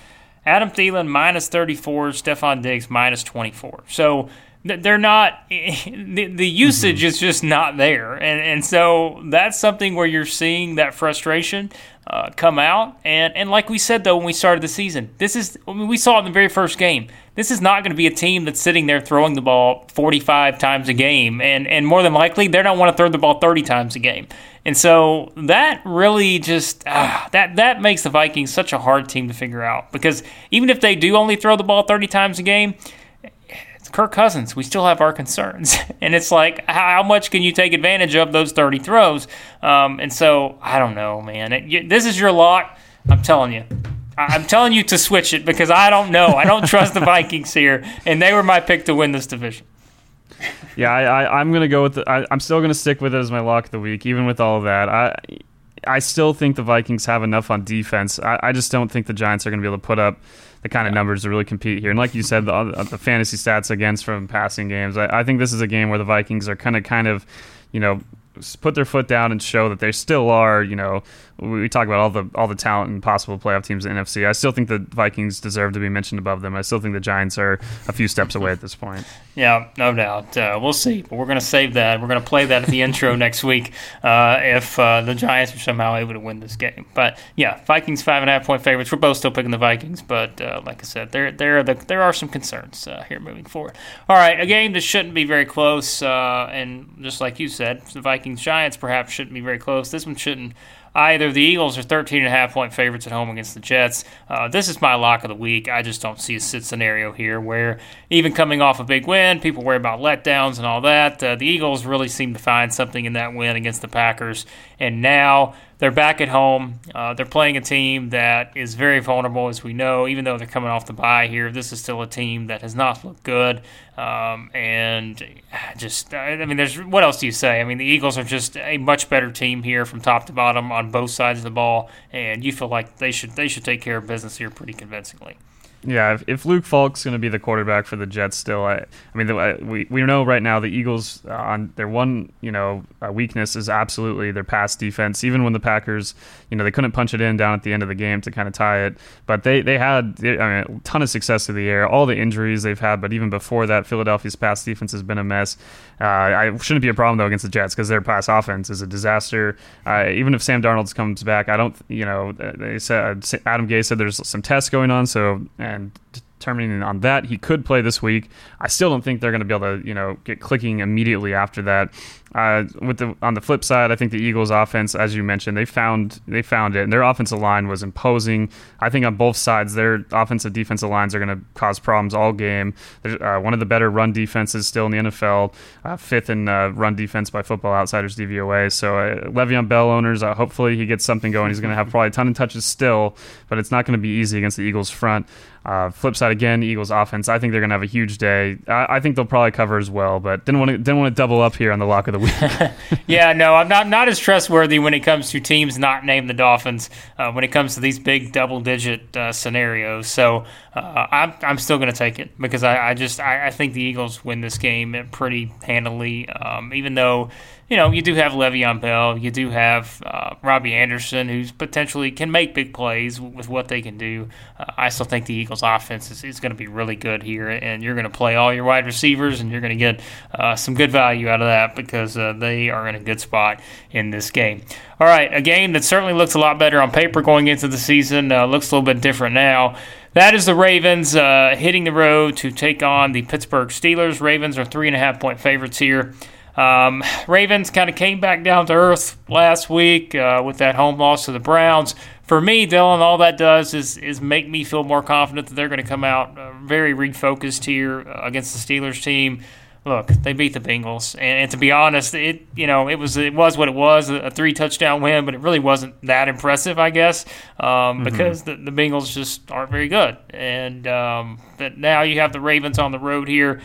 Adam Thielen minus 34, Stefon Diggs minus 24. So they're not the, the usage mm-hmm. is just not there. And and so that's something where you're seeing that frustration uh, come out. And and like we said though when we started the season this is I mean, we saw it in the very first game. This is not going to be a team that's sitting there throwing the ball 45 times a game. And and more than likely they don't want to throw the ball 30 times a game. And so that really just ah, that that makes the Vikings such a hard team to figure out. Because even if they do only throw the ball 30 times a game Kirk Cousins, we still have our concerns. and it's like, how much can you take advantage of those 30 throws? Um, and so, I don't know, man. It, this is your lot. I'm telling you. I'm telling you to switch it because I don't know. I don't trust the Vikings here, and they were my pick to win this division. Yeah, I, am going to go with. The, I, am still going to stick with it as my lock of the week, even with all of that. I I still think the Vikings have enough on defense. I, I just don't think the Giants are going to be able to put up the kind of numbers to really compete here. And like you said, the, uh, the fantasy stats against from passing games. I, I think this is a game where the Vikings are kind of kind of, you know, put their foot down and show that they still are, you know, we talk about all the all the talent and possible playoff teams in the NFC. I still think the Vikings deserve to be mentioned above them. I still think the Giants are a few steps away at this point. Yeah, no doubt. Uh, we'll see, but we're going to save that. We're going to play that at the intro next week uh, if uh, the Giants are somehow able to win this game. But yeah, Vikings five and a half point favorites. We're both still picking the Vikings, but uh, like I said, there there are the, there are some concerns uh, here moving forward. All right, a game that shouldn't be very close, uh, and just like you said, the Vikings Giants perhaps shouldn't be very close. This one shouldn't either. The Eagles are 13 and a half point favorites at home against the Jets. Uh, this is my lock of the week. I just don't see a sit scenario here where even coming off a big win, people worry about letdowns and all that. Uh, the Eagles really seem to find something in that win against the Packers, and now they're back at home. Uh, they're playing a team that is very vulnerable, as we know. Even though they're coming off the bye here, this is still a team that has not looked good. Um, and just, I mean, there's what else do you say? I mean, the Eagles are just a much better team here from top to bottom on both sides of the ball, and you feel like they should they should take care of business here pretty convincingly. Yeah, if, if Luke Falk's going to be the quarterback for the Jets, still, I, I mean, the, we we know right now the Eagles uh, on their one you know uh, weakness is absolutely their pass defense. Even when the Packers, you know, they couldn't punch it in down at the end of the game to kind of tie it, but they they had I mean, a ton of success through the air. All the injuries they've had, but even before that, Philadelphia's pass defense has been a mess. Uh, I shouldn't be a problem though against the Jets because their pass offense is a disaster. Uh, even if Sam Darnold comes back, I don't, you know, they said Adam Gase said there's some tests going on, so and determining on that. He could play this week. I still don't think they're going to be able to, you know, get clicking immediately after that. Uh, with the on the flip side, I think the Eagles' offense, as you mentioned, they found they found it, and their offensive line was imposing. I think on both sides, their offensive defensive lines are going to cause problems all game. Uh, one of the better run defenses still in the NFL, uh, fifth in uh, run defense by Football Outsiders DVOA. So uh, Le'Veon Bell owners, uh, hopefully he gets something going. He's going to have probably a ton of touches still, but it's not going to be easy against the Eagles' front. Uh, flip side again, Eagles offense. I think they're gonna have a huge day. I, I, think they'll probably cover as well, but didn't want to didn't want to double up here on the lock of the week. yeah, no, I'm not not as trustworthy when it comes to teams not named the Dolphins. Uh, when it comes to these big double digit uh, scenarios, so uh, I'm I'm still gonna take it because I, I just I, I, think the Eagles win this game pretty handily. Um, even though you know, you do have Le'Veon Bell, you do have uh, Robbie Anderson, who's potentially can make big plays with what they can do. Uh, I still think the Eagles' offense is, is going to be really good here, and you're going to play all your wide receivers, and you're going to get uh, some good value out of that because uh, they are in a good spot in this game. All right, a game that certainly looks a lot better on paper going into the season, uh, looks a little bit different now. That is the Ravens uh, hitting the road to take on the Pittsburgh Steelers. Ravens are three and a half point favorites here. Um, Ravens kind of came back down to earth last week uh, with that home loss to the Browns. For me, Dylan, all that does is is make me feel more confident that they're going to come out uh, very refocused here uh, against the Steelers team. Look, they beat the Bengals, and, and, to be honest, it you know it was it was what it was a, three touchdown win, but it really wasn't that impressive, I guess, um, mm-hmm. because the, the Bengals just aren't very good, and um, but now you have the Ravens on the road here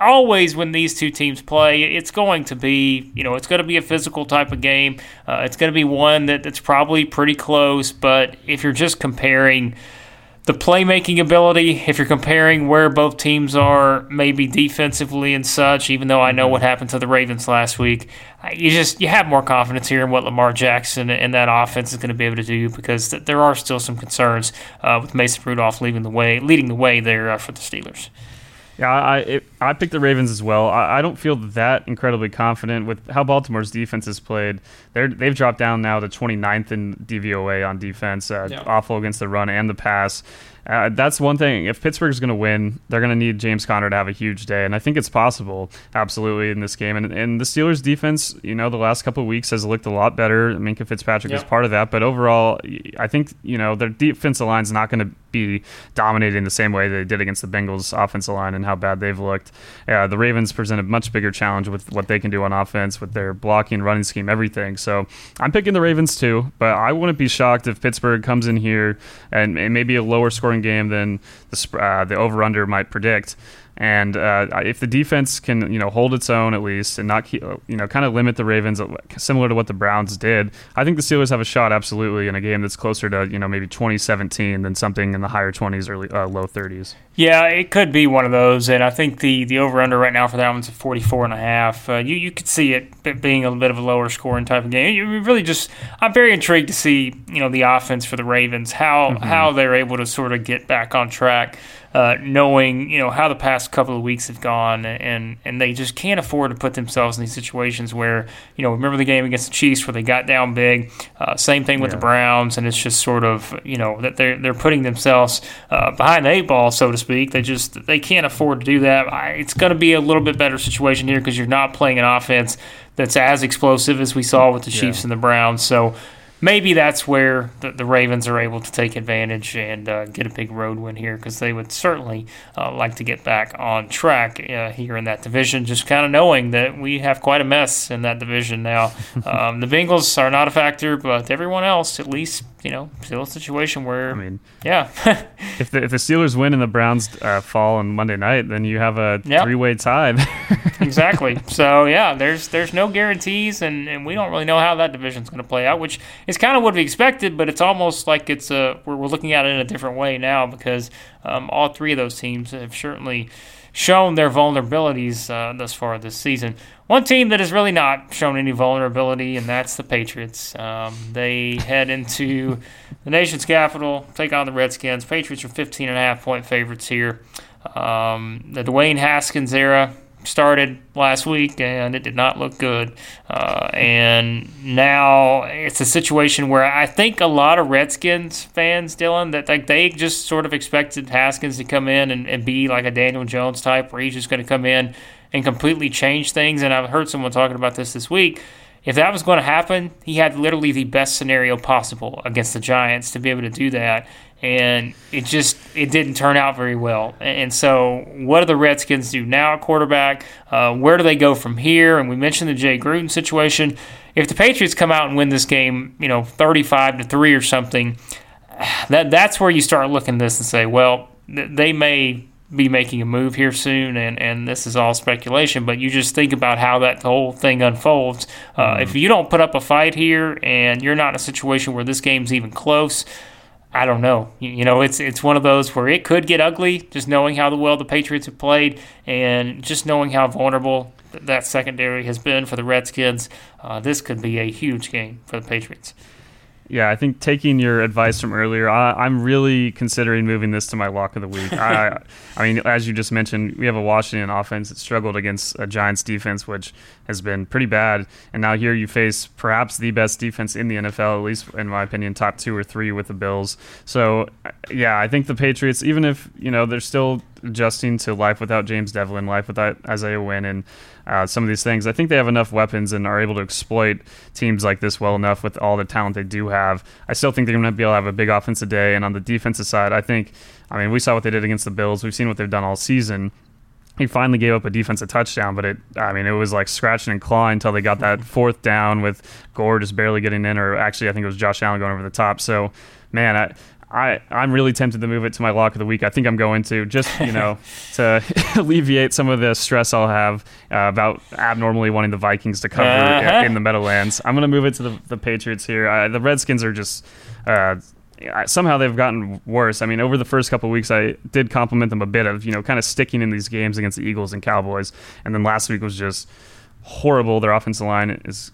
always when these two teams play, it's going to be, you know, it's going to be a physical type of game. Uh, it's going to be one that, that's probably pretty close. But if you're just comparing the playmaking ability, if you're comparing where both teams are, maybe defensively and such, even though I know what happened to the Ravens last week, you just you have more confidence here in what Lamar Jackson and that offense is going to be able to do because there are still some concerns uh, with Mason Rudolph leading the way, leading the way there uh, for the Steelers. Yeah, I, I picked the Ravens as well. I, I, don't feel that incredibly confident with how Baltimore's defense has played. They're, they've dropped down now to 29th in DVOA on defense, uh, yeah. awful against the run and the pass. Uh, that's one thing. If Pittsburgh's going to win, they're going to need James Conner to have a huge day, and I think it's possible, absolutely, in this game. And, and the Steelers' defense, you know, the last couple of weeks has looked a lot better. Minkah Fitzpatrick yep. is part of that, but overall, I think you know their defensive line is not going to be dominating the same way they did against the Bengals' offensive line and how bad they've looked. Uh, the Ravens present a much bigger challenge with what they can do on offense with their blocking, running scheme, everything. So I'm picking the Ravens too, but I wouldn't be shocked if Pittsburgh comes in here and, and maybe a lower scoring game than the uh, the over under might predict. And uh, if the defense can, you know, hold its own at least and not, keep, you know, kind of limit the Ravens, uh, similar to what the Browns did, I think the Steelers have a shot absolutely in a game that's closer to, you know, maybe 2017 than something in the higher 20s or uh, low 30s. Yeah, it could be one of those, and I think the, the over under right now for that one's at 44 and a half. Uh, you you could see it being a bit of a lower scoring type of game. You really just, I'm very intrigued to see, you know, the offense for the Ravens, how mm-hmm. how they're able to sort of get back on track uh, knowing you know how the past couple of weeks have gone, and and they just can't afford to put themselves in these situations where you know remember the game against the Chiefs where they got down big. Uh, same thing with yeah. the Browns, and it's just sort of you know that they're they're putting themselves uh, behind the eight ball, so to speak. They just they can't afford to do that. It's going to be a little bit better situation here because you're not playing an offense that's as explosive as we saw with the Chiefs yeah. and the Browns. So maybe that's where the, the, Ravens are able to take advantage and uh, get a big road win here because they would certainly uh, like to get back on track uh, here in that division. Just kind of knowing that we have quite a mess in that division now. Um, the Bengals are not a factor, but everyone else, at least, you know, still a situation where, I mean, yeah. if, the, if the Steelers win and the Browns uh, fall on Monday night, then you have a yep. three way tie. exactly. So yeah, there's there's no guarantees, and, and we don't really know how that division's going to play out, which is kind of what we expected, but it's almost like it's a we're, we're looking at it in a different way now because um, all three of those teams have certainly shown their vulnerabilities uh, thus far this season. One team that has really not shown any vulnerability, and that's the Patriots. Um, they head into the nation's capital, take on the Redskins. Patriots are 15 and a half point favorites here. Um, the Dwayne Haskins era started last week and it did not look good. Uh, and now it's a situation where I think a lot of Redskins fans, Dylan, that like they just sort of expected Haskins to come in and, and be like a Daniel Jones type where he's just going to come in and completely change things. And I've heard someone talking about this this week. If that was going to happen, he had literally the best scenario possible against the Giants to be able to do that and it just it didn't turn out very well. And so, what do the Redskins do now at quarterback? Uh, where do they go from here? And we mentioned the Jay Gruden situation. If the Patriots come out and win this game, you know, thirty-five to three or something, that that's where you start looking at this and say, well, they may be making a move here soon, and, and this is all speculation, but you just think about how that whole thing unfolds. Uh, mm-hmm. If you don't put up a fight here and you're not in a situation where this game's even close, I don't know. You know, it's it's one of those where it could get ugly. Just knowing how well the Patriots have played, and just knowing how vulnerable that secondary has been for the Redskins, uh, this could be a huge game for the Patriots. Yeah, I think taking your advice from earlier, I, am really considering moving this to my lock of the week. I, I mean, as you just mentioned, we have a Washington offense that struggled against a Giants defense, which has been pretty bad. And now here you face perhaps the best defense in the NFL, at least in my opinion, top two or three with the Bills. So, yeah, I think the Patriots, even if you know they're still adjusting to life without James Develin, life without Isaiah Wynn, and uh, some of these things. I think they have enough weapons and are able to exploit teams like this well enough with all the talent they do have. I still think they're going to be able to have a big offensive day. And on the defensive side, I think, I mean, we saw what they did against the Bills. We've seen what they've done all season. He finally gave up a defensive touchdown, but it, I mean, it was like scratching and clawing until they got that fourth down with Gore just barely getting in, or actually, I think it was Josh Allen going over the top. So, man, I, I, I'm really tempted to move it to my lock of the week. I think I'm going to just you know to alleviate some of the stress I'll have uh, about abnormally wanting the Vikings to cover uh-huh. in the Meadowlands. I'm going to move it to the, the Patriots here. Uh, the Redskins are just. Uh, somehow they've gotten worse. I mean, over the first couple weeks, I did compliment them a bit of you know kind of sticking in these games against the Eagles and Cowboys, and then last week was just horrible. Their offensive line is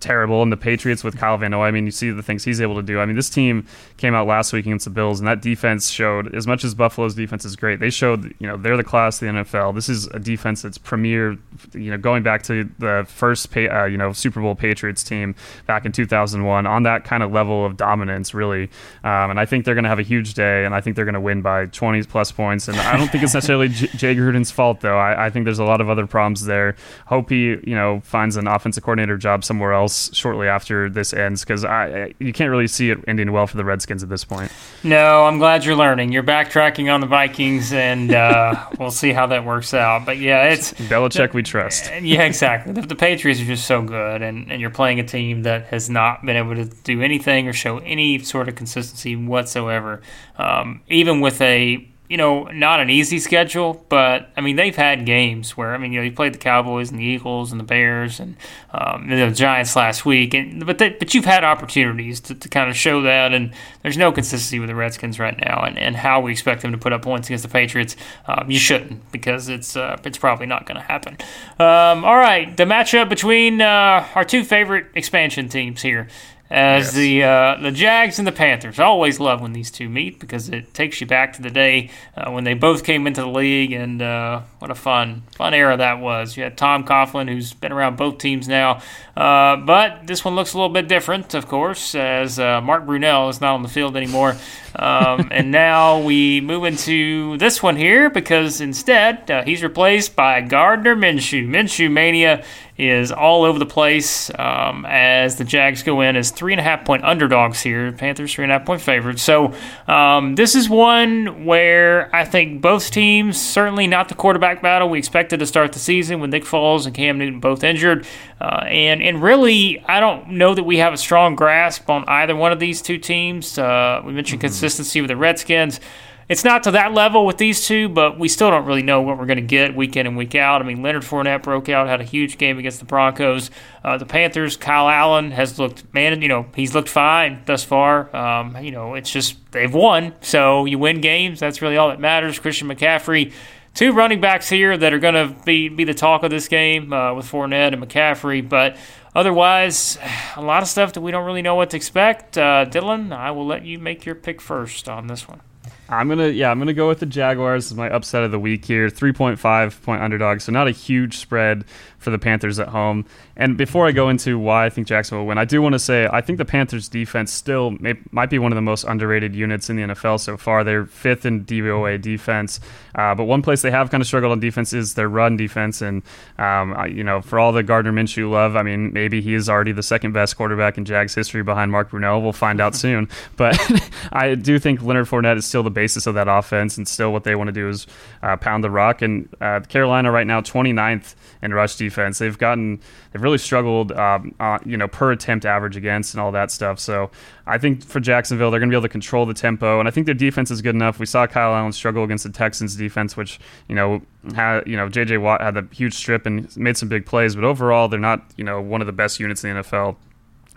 terrible, and the Patriots with Kyle Van Noy. I mean, you see the things he's able to do. I mean, this team came out last week against the Bills, and that defense showed as much as Buffalo's defense is great. They showed you know they're the class of the NFL. This is a defense that's premier. You know, going back to the first uh, you know Super Bowl Patriots team back in 2001 on that kind of level of dominance, really. Um, and I think they're going to have a huge day, and I think they're going to win by 20 plus points. And I don't think it's necessarily J- Jay Gruden's fault, though. I, I think there's a lot of other problems there. Hope he you know finds an offensive coordinator job somewhere else shortly after this ends because I you can't really see it ending well for the Redskins at this point. No, I'm glad you're learning. You're backtracking on the Vikings, and uh, we'll see how that works out. But yeah, it's Belichick we trust. Yeah, exactly. The, the, Patriots are just so good, and, and you're playing a team that has not been able to do anything or show any sort of consistency whatsoever. Um, even with a you know, not an easy schedule, but I mean, they've had games where I mean, you know, you played the Cowboys and the Eagles and the Bears and um, the Giants last week, and but they, but you've had opportunities to, to kind of show that, and there's no consistency with the Redskins right now, and, and how we expect them to put up points against the Patriots, um, you shouldn't because it's uh, it's probably not going to happen. Um, all right, the matchup between uh, our two favorite expansion teams here as yes. the uh, the Jags and the Panthers. I always love when these two meet because it takes you back to the day uh, when they both came into the league, and uh, what a fun fun era that was. You had Tom Coughlin, who's been around both teams now, uh, but this one looks a little bit different, of course, as uh, Mark Brunell is not on the field anymore. Um, and now we move into this one here because instead uh, he's replaced by Gardner Minshew. Minshew Mania is all over the place um, as the Jags go in as three and a half point underdogs here. Panthers three and a half point favorites. So um, this is one where I think both teams certainly not the quarterback battle we expected to start the season with Nick Foles and Cam Newton both injured, uh, and and really I don't know that we have a strong grasp on either one of these two teams. Uh, we mentioned mm-hmm. consistency with the Redskins. It's not to that level with these two, but we still don't really know what we're going to get week in and week out. I mean, Leonard Fournette broke out, had a huge game against the Broncos. Uh, the Panthers, Kyle Allen has looked, man, you know, he's looked fine thus far. Um, you know, it's just they've won, so you win games. That's really all that matters. Christian McCaffrey two running backs here that are going to be, be the talk of this game uh, with Fournette and McCaffrey. But otherwise, a lot of stuff that we don't really know what to expect. Uh, Dylan, I will let you make your pick first on this one. I'm gonna yeah I'm gonna go with the Jaguars as my upset of the week here. 3.5 point underdog, so not a huge spread for the Panthers at home. And before I go into why I think Jacksonville will win, I do want to say I think the Panthers defense still may, might be one of the most underrated units in the NFL so far. They're fifth in DVOA defense, uh, but one place they have kind of struggled on defense is their run defense. And um, you know, for all the Gardner Minshew love, I mean, maybe he is already the second best quarterback in Jags history behind Mark Brunell. We'll find out soon. But I do think Leonard Fournette is still the basis of that offense, and still what they want to do is uh, pound the rock. And uh, Carolina right now 29th in rush defense. They've gotten they've really struggled, um, uh, you know, per attempt average against and all that stuff. So I think for Jacksonville, they're going to be able to control the tempo, and I think their defense is good enough. We saw Kyle Allen struggle against the Texans defense, which you know had you know J.J. Watt had a huge strip and made some big plays, but overall they're not you know one of the best units in the NFL.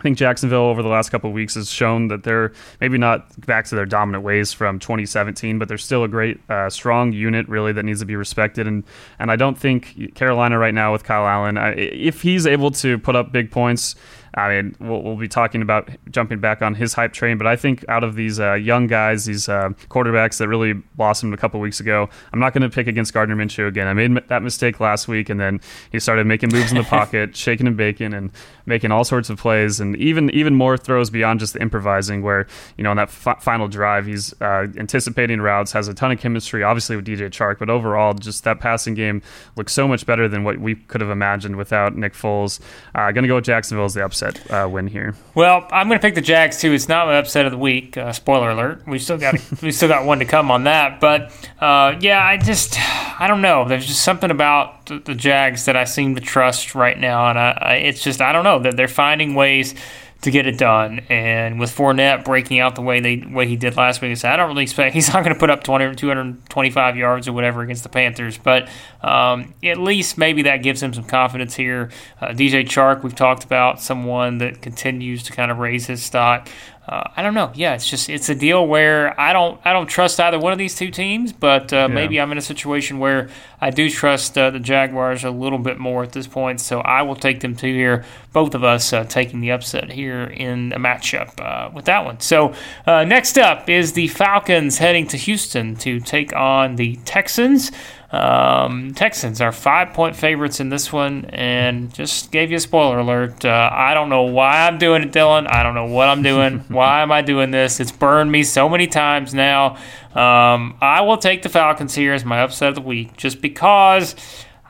I think Jacksonville over the last couple of weeks has shown that they're maybe not back to their dominant ways from 2017, but they're still a great, uh, strong unit, really, that needs to be respected. And and I don't think Carolina right now with Kyle Allen, if he's able to put up big points I mean, we'll, we'll, be talking about jumping back on his hype train, but I think out of these uh, young guys, these uh, quarterbacks that really blossomed a couple weeks ago, I'm not going to pick against Gardner Minshew again. I made that mistake last week, and then he started making moves in the pocket, shaking and baking, and making all sorts of plays, and even even more throws beyond just the improvising. Where you know, on that f- final drive, he's uh, anticipating routes, has a ton of chemistry, obviously with DJ Chark, but overall, just that passing game looks so much better than what we could have imagined without Nick Foles. Uh, going to go with Jacksonville as the upset upset uh, win here. Well, I'm going to pick the Jags too. It's not my upset of the week. Uh, spoiler alert. We still got we still got one to come on that. But uh, yeah, I just I don't know. There's just something about the, the Jags that I seem to trust right now, and I, I, it's just I don't know that they're finding ways to get it done. And with Fournette breaking out the way they way he did last week, I don't really expect he's not going to put up 20 225 yards or whatever against the Panthers. But um, at least maybe that gives him some confidence here. Uh, DJ Chark, we've talked about someone that continues to kind of raise his stock. uh, I don't know. Yeah, it's just it's a deal where I don't I don't trust either one of these two teams, but uh, yeah. maybe I'm in a situation where I do trust uh, the Jaguars a little bit more at this point. So I will take them to here. Both of us uh, taking the upset here in a matchup uh, with that one. So uh, next up is the Falcons heading to Houston to take on the Texans. Um, Texans are five point favorites in this one, and just gave you a spoiler alert. Uh, I don't know why I'm doing it, Dylan. I don't know what I'm doing. why am I doing this? It's burned me so many times now. Um, I will take the Falcons here as my upset of the week, just because.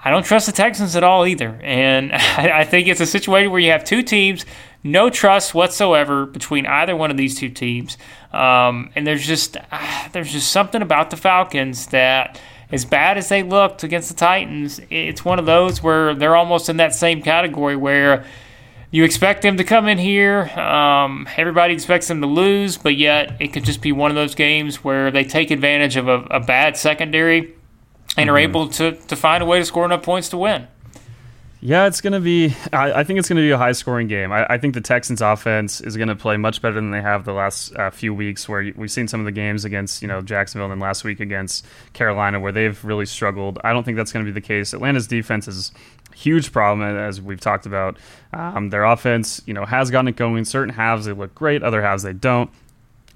I don't trust the Texans at all either. And I, think it's a situation where you have two teams, no trust whatsoever between either one of these two teams. Um, and there's just uh, there's just something about the Falcons that as bad as they looked against the Titans, it's one of those where they're almost in that same category where you expect them to come in here. Um, everybody expects them to lose, but yet it could just be one of those games where they take advantage of a, a bad secondary and mm-hmm. are able to, to find a way to score enough points to win. Yeah, it's going to be. I, I, think it's going to be a high scoring game. I, I, think the Texans' offense is going to play much better than they have the last uh, few weeks. Where we've seen some of the games against you know Jacksonville and last week against Carolina, where they've really struggled. I don't think that's going to be the case. Atlanta's defense is huge problem, as we've talked about. Um, their offense, you know, has gotten it going. Certain halves they look great, other halves they don't.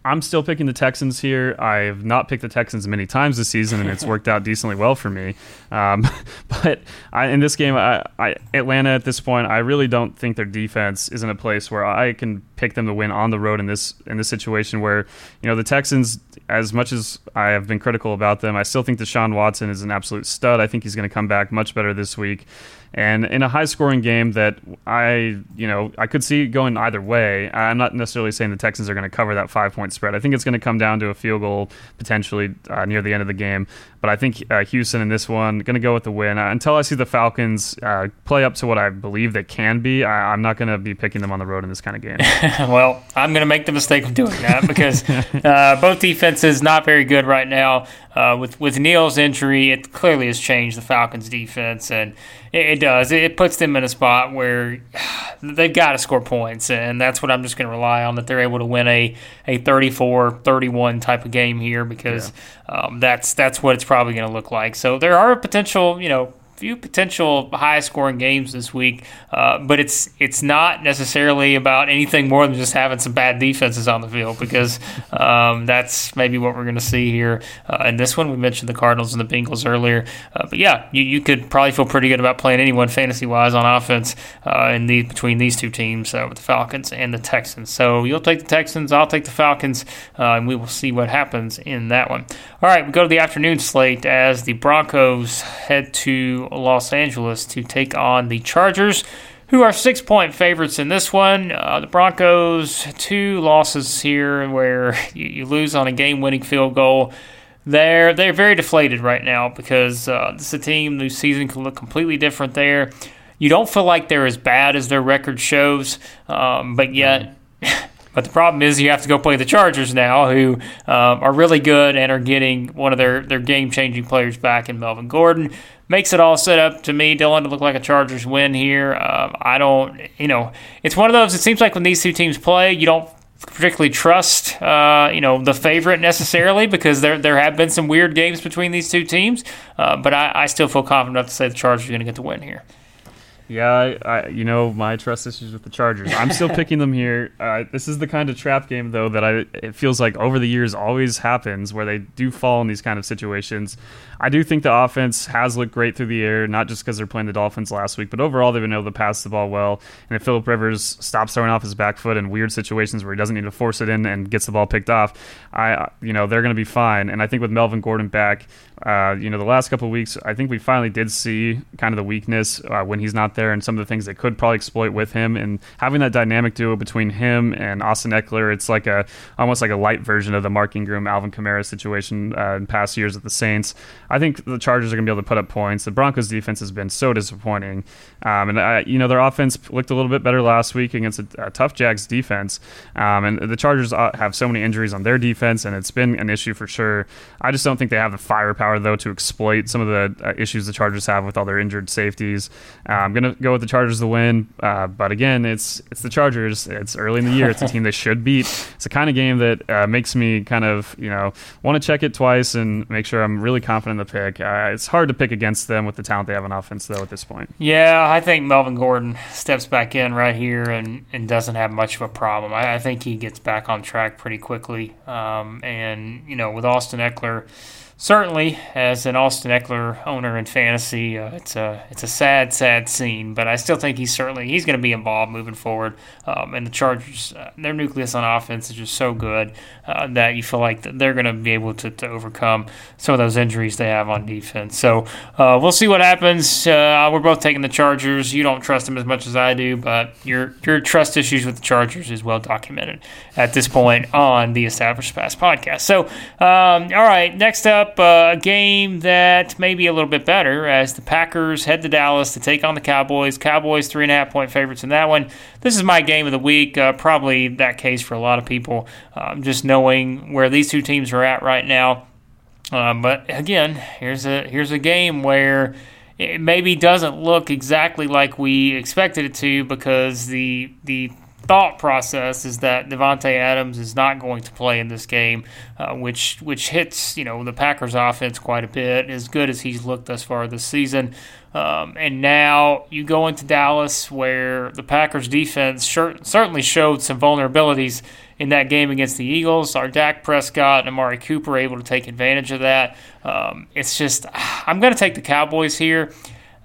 I'm still picking the Texans here. I've not picked the Texans many times this season, and it's worked out decently well for me. Um, but I, in this game, I, I, Atlanta at this point, I really don't think their defense is in a place where I can pick them to win on the road in this in this situation. Where you know the Texans, as much as I have been critical about them, I still think Deshaun Watson is an absolute stud. I think he's going to come back much better this week. And in a high scoring game that I, you know, I could see going either way. I'm not necessarily saying the Texans are going to cover that five point spread. I think it's going to come down to a field goal potentially uh, near the end of the game. But I think uh, Houston in this one going to go with the win uh, until I see the Falcons uh, play up to what I believe they can be. I, am not going to be picking them on the road in this kind of game. well, I'm going to make the mistake of doing that because uh, both defenses not very good right now. Uh, with with Neal's injury, it clearly has changed the Falcons' defense, and it, it does. It puts them in a spot where they've got to score points, and that's what I'm just going to rely on that they're able to win a a 34-31 type of game here because. Um, that's that's what it's probably going to look like. So there are potential, you know, few potential high scoring games this week, uh, but it's it's not necessarily about anything more than just having some bad defenses on the field because um, that's maybe what we're going to see here uh, in this one. We mentioned the Cardinals and the Bengals earlier, uh, but yeah, you, you could probably feel pretty good about playing anyone fantasy wise on offense uh, in the between these two teams uh, with the Falcons and the Texans. So you'll take the Texans, I'll take the Falcons, uh, and we will see what happens in that one. All right, we go to the afternoon slate as the Broncos head to Los Angeles to take on the Chargers, who are six point favorites in this one. Uh, the Broncos, two losses here where you, you lose on a game winning field goal. They're, they're very deflated right now because uh, this is a team whose season can look completely different there. You don't feel like they're as bad as their record shows, um, but yet. But the problem is you have to go play the Chargers now, who um, are really good and are getting one of their, their game changing players back in Melvin Gordon makes it all set up to me, Dylan, to look like a Chargers win here. Uh, I don't, you know, it's one of those. It seems like when these two teams play, you don't particularly trust, uh, you know, the favorite necessarily because there there have been some weird games between these two teams. Uh, but I, I, still feel confident enough to say the Chargers are going to get the win here. Yeah, I, I, you know my trust issues with the Chargers. I'm still picking them here. Uh, this is the kind of trap game though that I it feels like over the years always happens where they do fall in these kind of situations. I do think the offense has looked great through the air, not just because they're playing the Dolphins last week, but overall they've been able to pass the ball well. And if Philip Rivers stops throwing off his back foot in weird situations where he doesn't need to force it in and gets the ball picked off, I you know they're going to be fine. And I think with Melvin Gordon back, uh, you know the last couple of weeks, I think we finally did see kind of the weakness uh, when he's not there, and some of the things they could probably exploit with him. And having that dynamic duo between him and Austin Ekeler, it's like a almost like a light version of the Mark Ingram, Alvin Kamara situation uh, in past years at the Saints. I think the Chargers are going to be able to put up points. The Broncos' defense has been so disappointing, um, and I, you know their offense looked a little bit better last week against a, a tough Jags defense. Um, and the Chargers uh, have so many injuries on their defense, and it's been an issue for sure. I just don't think they have the firepower though to exploit some of the uh, issues the Chargers have with all their injured safeties. Uh, I'm gonna go with the Chargers to win, uh, but again, it's it's the Chargers. It's early in the year. It's a team they should beat. It's the kind of game that uh, makes me kind of you know want to check it twice and make sure I'm really confident in the pick. Uh, it's hard to pick against them with the talent they have on offense though at this point. Yeah, I think Melvin Gordon steps back in right here and, and doesn't have much of a problem. I, I think he gets back on track pretty quickly. Um, and you know, with Austin Ekeler certainly, as an Austin Ekeler owner in fantasy, uh, it's a it's a sad, sad scene. But I still think he's certainly he's going to be involved moving forward. Um, and the Chargers, uh, their nucleus on offense is just so good uh, that you feel like they're going to be able to, to overcome some of those injuries they have on defense. So uh, we'll see what happens. Uh, we're both taking the Chargers. You don't trust them as much as I do, but your your trust issues with the Chargers is well documented at this point on the Established Pass podcast. So um, all right, next up up uh, a game that may be a little bit better as the Packers head to Dallas to take on the Cowboys. Cowboys three and a half point favorites in that one. This is my game of the week. Uh, probably that case for a lot of people, um, just knowing where these two teams are at right now. Uh, but again, here's a here's a game where it maybe doesn't look exactly like we expected it to because the the thought process is that Davante Adams is not going to play in this game, uh, which which hits you know the Packers offense quite a bit, as good as he's looked thus far this season. Um, and now you go into Dallas, where the Packers defense sure, certainly showed some vulnerabilities in that game against the Eagles. Our Dak Prescott and Amari Cooper able to take advantage of that. Um, it's just I'm going to take the Cowboys here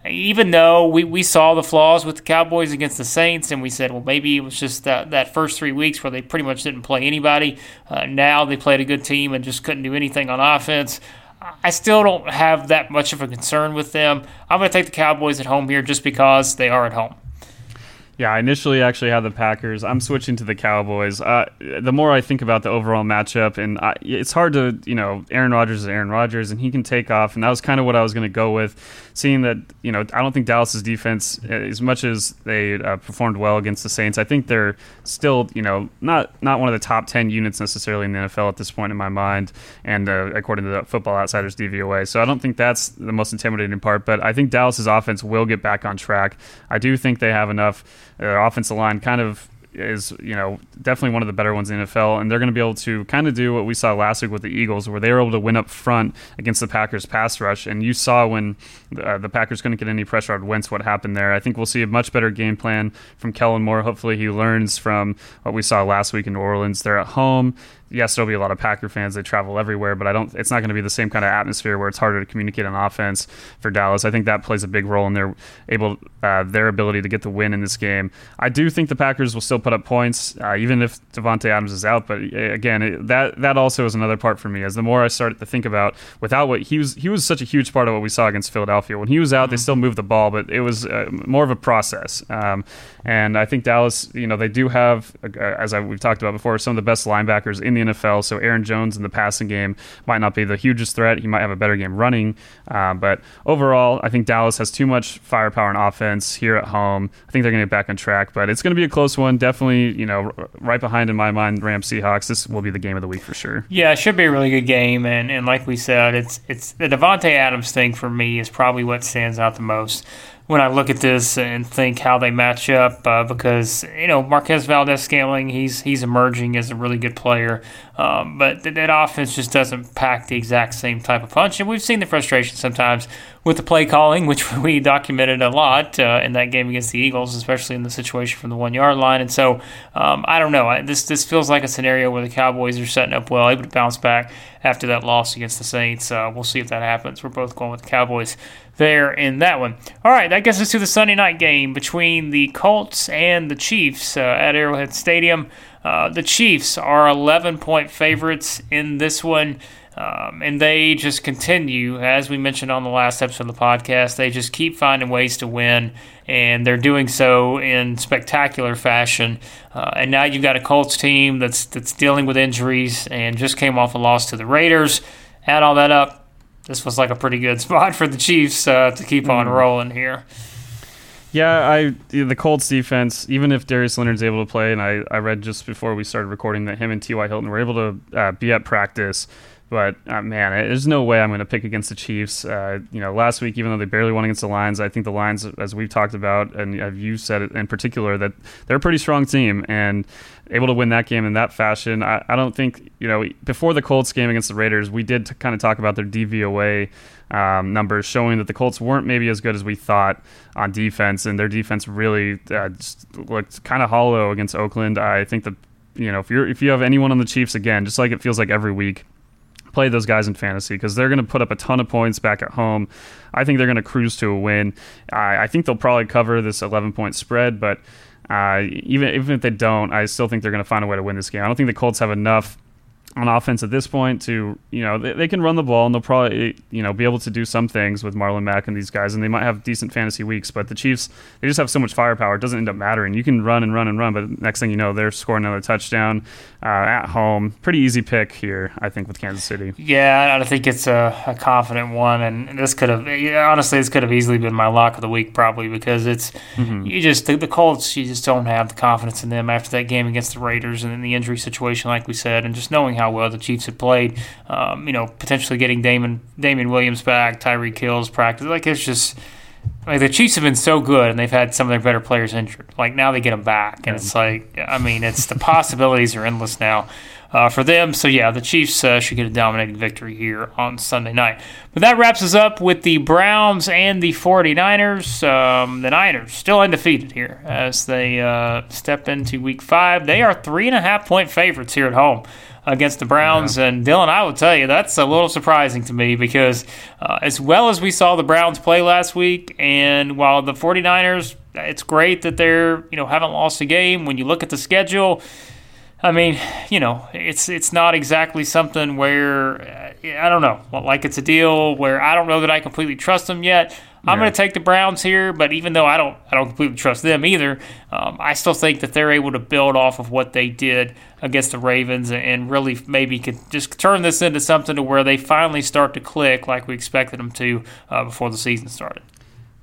even though we, we saw the flaws with the Cowboys against the Saints, and we said, well, maybe it was just that, that first three weeks where they pretty much didn't play anybody. Uh, now they played a good team and just couldn't do anything on offense. I still don't have that much of a concern with them. I'm going to take the Cowboys at home here just because they are at home. Yeah, I initially actually had the Packers. I'm switching to the Cowboys. Uh, the more I think about the overall matchup, and I, it's hard to, you know, Aaron Rodgers is Aaron Rodgers, and he can take off, and that was kind of what I was going to go with. Seeing that, you know, I don't think Dallas's defense, as much as they uh, performed well against the Saints, I think they're still, you know, not not one of the top ten units necessarily in the NFL at this point in my mind, and uh, according to the Football Outsiders DVOA. So I don't think that's the most intimidating part, but I think Dallas's offense will get back on track. I do think they have enough their offensive line kind of is you know definitely one of the better ones in the NFL, and they're going to be able to kind of do what we saw last week with the Eagles, where they were able to win up front against the Packers pass rush. And you saw when uh, the Packers couldn't get any pressure on Wentz, what happened there. I think we'll see a much better game plan from Kellen Moore. Hopefully, he learns from what we saw last week in New Orleans. They're at home yes, there'll be a lot of Packer fans. They travel everywhere, but I don't. It's not going to be the same kind of atmosphere where it's harder to communicate on offense for Dallas. I think that plays a big role in their able uh, their ability to get the win in this game. I do think the Packers will still put up points, uh, even if Davante Adams is out. But uh, again, it, that that also is another part for me. As the more I started to think about without what he was, he was such a huge part of what we saw against Philadelphia. When he was out, mm-hmm. they still moved the ball, but it was uh, more of a process. Um, and I think Dallas, you know, they do have, uh, as I, we've talked about before, some of the best linebackers in the NFL. So Aaron Jones in the passing game might not be the hugest threat. He might have a better game running. Uh, but overall, I think Dallas has too much firepower in offense here at home. I think they're going to get back on track, but it's going to be a close one. Definitely, you know, right behind in my mind, Rams Seahawks. This will be the game of the week for sure. Yeah, it should be a really good game. And, and like we said, it's it's the Davante Adams thing for me is probably what stands out the most when I look at this and think how they match up uh, because you know Marquez Valdes-Scantling he's he's emerging as a really good player, um, but th- that offense just doesn't pack the exact same type of punch, and we've seen the frustration sometimes with the play calling, which we documented a lot uh, in that game against the Eagles, especially in the situation from the one yard line. And so um, I don't know, I, this this feels like a scenario where the Cowboys are setting up well, able to bounce back after that loss against the Saints. Uh, we'll see if that happens. We're both going with the Cowboys there in that one. All right, that gets us to the Sunday night game between the Colts and the Chiefs uh, at Arrowhead Stadium. Uh, the Chiefs are 11 point favorites in this one. Um, and they just continue, as we mentioned on the last episode of the podcast, they just keep finding ways to win, and they're doing so in spectacular fashion. Uh, and now you've got a Colts team that's that's dealing with injuries and just came off a loss to the Raiders. Add all that up, this was like a pretty good spot for the Chiefs uh, to keep on mm. rolling here. Yeah, I the Colts defense, even if Darius Leonard's able to play, and I, I read just before we started recording that him and T.Y. Hilton were able to uh, be at practice But uh, man, there's no way I'm going to pick against the Chiefs. Uh, you know, last week, even though they barely won against the Lions, I think the Lions, as we've talked about, and have you said it in particular, that they're a pretty strong team and able to win that game in that fashion. I, I don't think you know before the Colts game against the Raiders, we did kind of talk about their DVOA um, numbers showing that the Colts weren't maybe as good as we thought on defense, and their defense really uh, looked kind of hollow against Oakland. I think that you know if you're if you have anyone on the Chiefs again, just like it feels like every week play those guys in fantasy because they're going to put up a ton of points back at home. I think they're going to cruise to a win. I, I think they'll probably cover this 11 point spread, but uh, even even if they don't, I still think they're going to find a way to win this game. I don't think the Colts have enough on offense at this point to you know they, they, can run the ball and they'll probably you know be able to do some things with Marlon Mack and these guys and they might have decent fantasy weeks but the Chiefs they just have so much firepower it doesn't end up mattering. You can run and run and run but next thing you know they're scoring another touchdown uh, at home. Pretty easy pick here I think with Kansas City. Yeah I think it's a, a confident one and this could have honestly this could have easily been my lock of the week probably because it's mm-hmm. you just the, the Colts you just don't have the confidence in them after that game against the Raiders and then the injury situation like we said and just knowing how well the Chiefs had played. Um, you know, potentially getting Damon Damien Williams back, Tyreek Hill's practice. Like it's just like the Chiefs have been so good, and they've had some of their better players injured. Like now they get them back, and it's like I mean, it's the possibilities are endless now uh, for them. So, yeah, the Chiefs uh, should get a dominating victory here on Sunday night. But that wraps us up with the Browns and the 49ers. Um, the Niners still undefeated here as they uh, step into week five. They are three and a half point favorites here at home against the Browns. Yeah. And Dylan, I will tell you, that's a little surprising to me because uh, as well as we saw the Browns play last week, and while the 49ers, it's great that they're, you know, haven't lost a game, when you look at the schedule, I mean, you know, it's it's not exactly something where uh, I don't know, like it's a deal where I don't know that I completely trust them yet. I'm going to take the Browns here, but even though I don't I don't completely trust them either, um, I still think that they're able to build off of what they did against the Ravens and really maybe could just turn this into something to where they finally start to click like we expected them to uh, before the season started.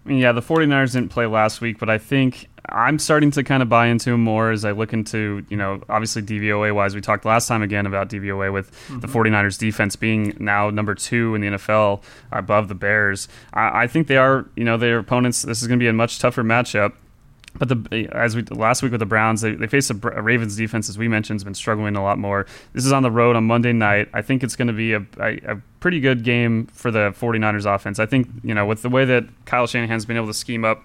Yeah, the 49ers didn't play last week, but I think I'm starting to kind of buy into him more as I look into, you know, obviously DVOA wise. We talked last time again about DVOA with mm-hmm. the 49ers defense being now number two in the NFL above the Bears. I, I think they are, you know, their opponents, this is going to be a much tougher matchup. But the as we last week with the Browns, they, they faced a, a, Ravens defense, as we mentioned, has been struggling a lot more. This is on the road on Monday night. I think it's going to be a, a, a, pretty good game for the 49ers offense. I think, you know, with the way that Kyle Shanahan's been able to scheme up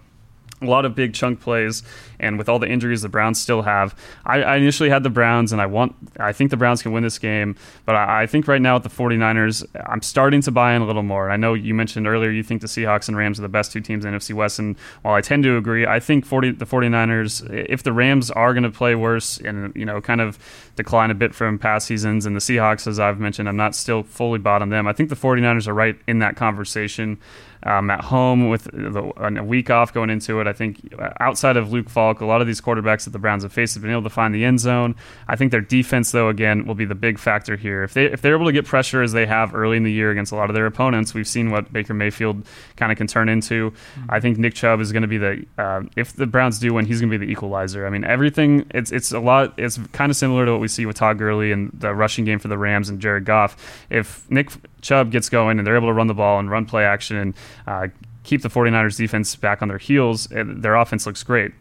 a lot of big chunk plays, and with all the injuries the Browns still have, I, I, initially had the Browns, and I want, I think the Browns can win this game, but I, I, think right now with the 49ers, I'm starting to buy in a little more. I know you mentioned earlier you think the Seahawks and Rams are the best two teams in NFC West, and while I tend to agree, I think 40, the 49ers, if the Rams are going to play worse and you know kind of decline a bit from past seasons, and the Seahawks, as I've mentioned, I'm not still fully bought on them. I think the 49ers are right in that conversation um, at home with the, a week off going into it. I think uh, outside of Luke Falk, a lot of these quarterbacks that the Browns have faced have been able to find the end zone. I think their defense, though, again, will be the big factor here. If they if they're able to get pressure as they have early in the year against a lot of their opponents, we've seen what Baker Mayfield kind of can turn into. Mm-hmm. I think Nick Chubb is going to be the uh, if the Browns do win, he's going to be the equalizer. I mean, everything it's it's a lot. It's kind of similar to what we see with Todd Gurley and the rushing game for the Rams and Jared Goff. If Nick Chubb gets going and they're able to run the ball and run play action and uh, keep the 49ers defense back on their heels, their offense looks great.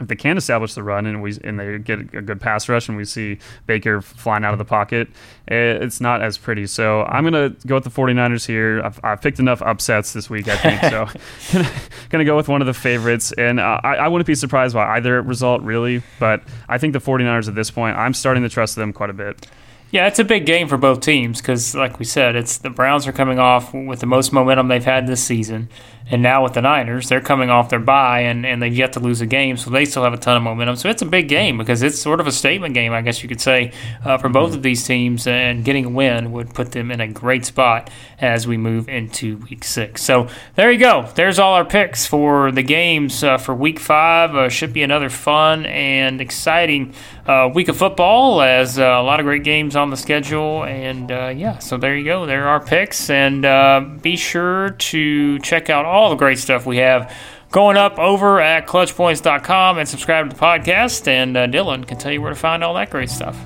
If they can establish the run and we and they get a good pass rush and we see Baker flying out of the pocket, it's not as pretty. So I'm gonna go with the 49ers here. I've, I've picked enough upsets this week, I think. so gonna, gonna go with one of the favorites, and uh, I, I wouldn't be surprised by either result really. But I think the 49ers at this point, I'm starting to trust them quite a bit. Yeah, it's a big game for both teams because, like we said, it's the Browns are coming off with the most momentum they've had this season, and now with the Niners, they're coming off their bye and, and they've yet to lose a game, so they still have a ton of momentum. So it's a big game because it's sort of a statement game, I guess you could say, uh, for both of these teams. And getting a win would put them in a great spot as we move into week six. So there you go. There's all our picks for the games uh, for week five. Uh, should be another fun and exciting uh, week of football as uh, a lot of great games on the schedule. And uh, yeah, so there you go. There are picks. And be sure to check out all the great stuff we have going up over at clutchpoints.com and subscribe to the podcast. And uh, Dylan can tell you where to find all that great stuff.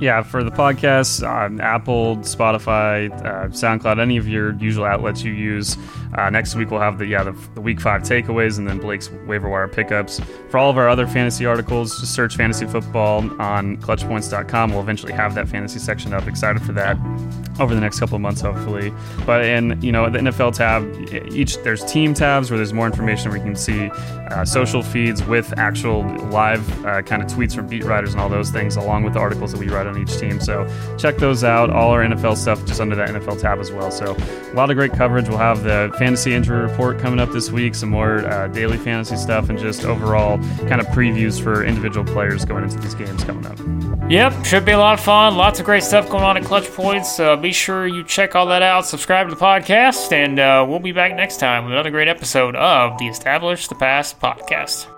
Yeah, for the podcast, um, Apple, Spotify, uh, SoundCloud, any of your usual outlets you use. Uh, next week we'll have the yeah the, the, week five takeaways and then Blake's waiver wire pickups. For all of our other fantasy articles, just search fantasy football on clutchpoints.com. We'll eventually have that fantasy section up. Excited for that over the next couple of months, hopefully. But in you know the NFL tab, each there's team tabs where there's more information where you can see uh, social feeds with actual live uh, kind of tweets from beat writers and all those things, along with the articles that we write on each team. So check those out. All our NFL stuff just under that NFL tab as well. So a lot of great coverage. We'll have the fantasy injury report coming up this week, some more uh, daily fantasy stuff, and just overall kind of previews for individual players going into these games coming up. Yep, should be a lot of fun. Lots of great stuff going on at Clutch Points. Uh, be sure you check all that out. Subscribe to the podcast, and uh, we'll be back next time with another great episode of the Establish the Pass podcast.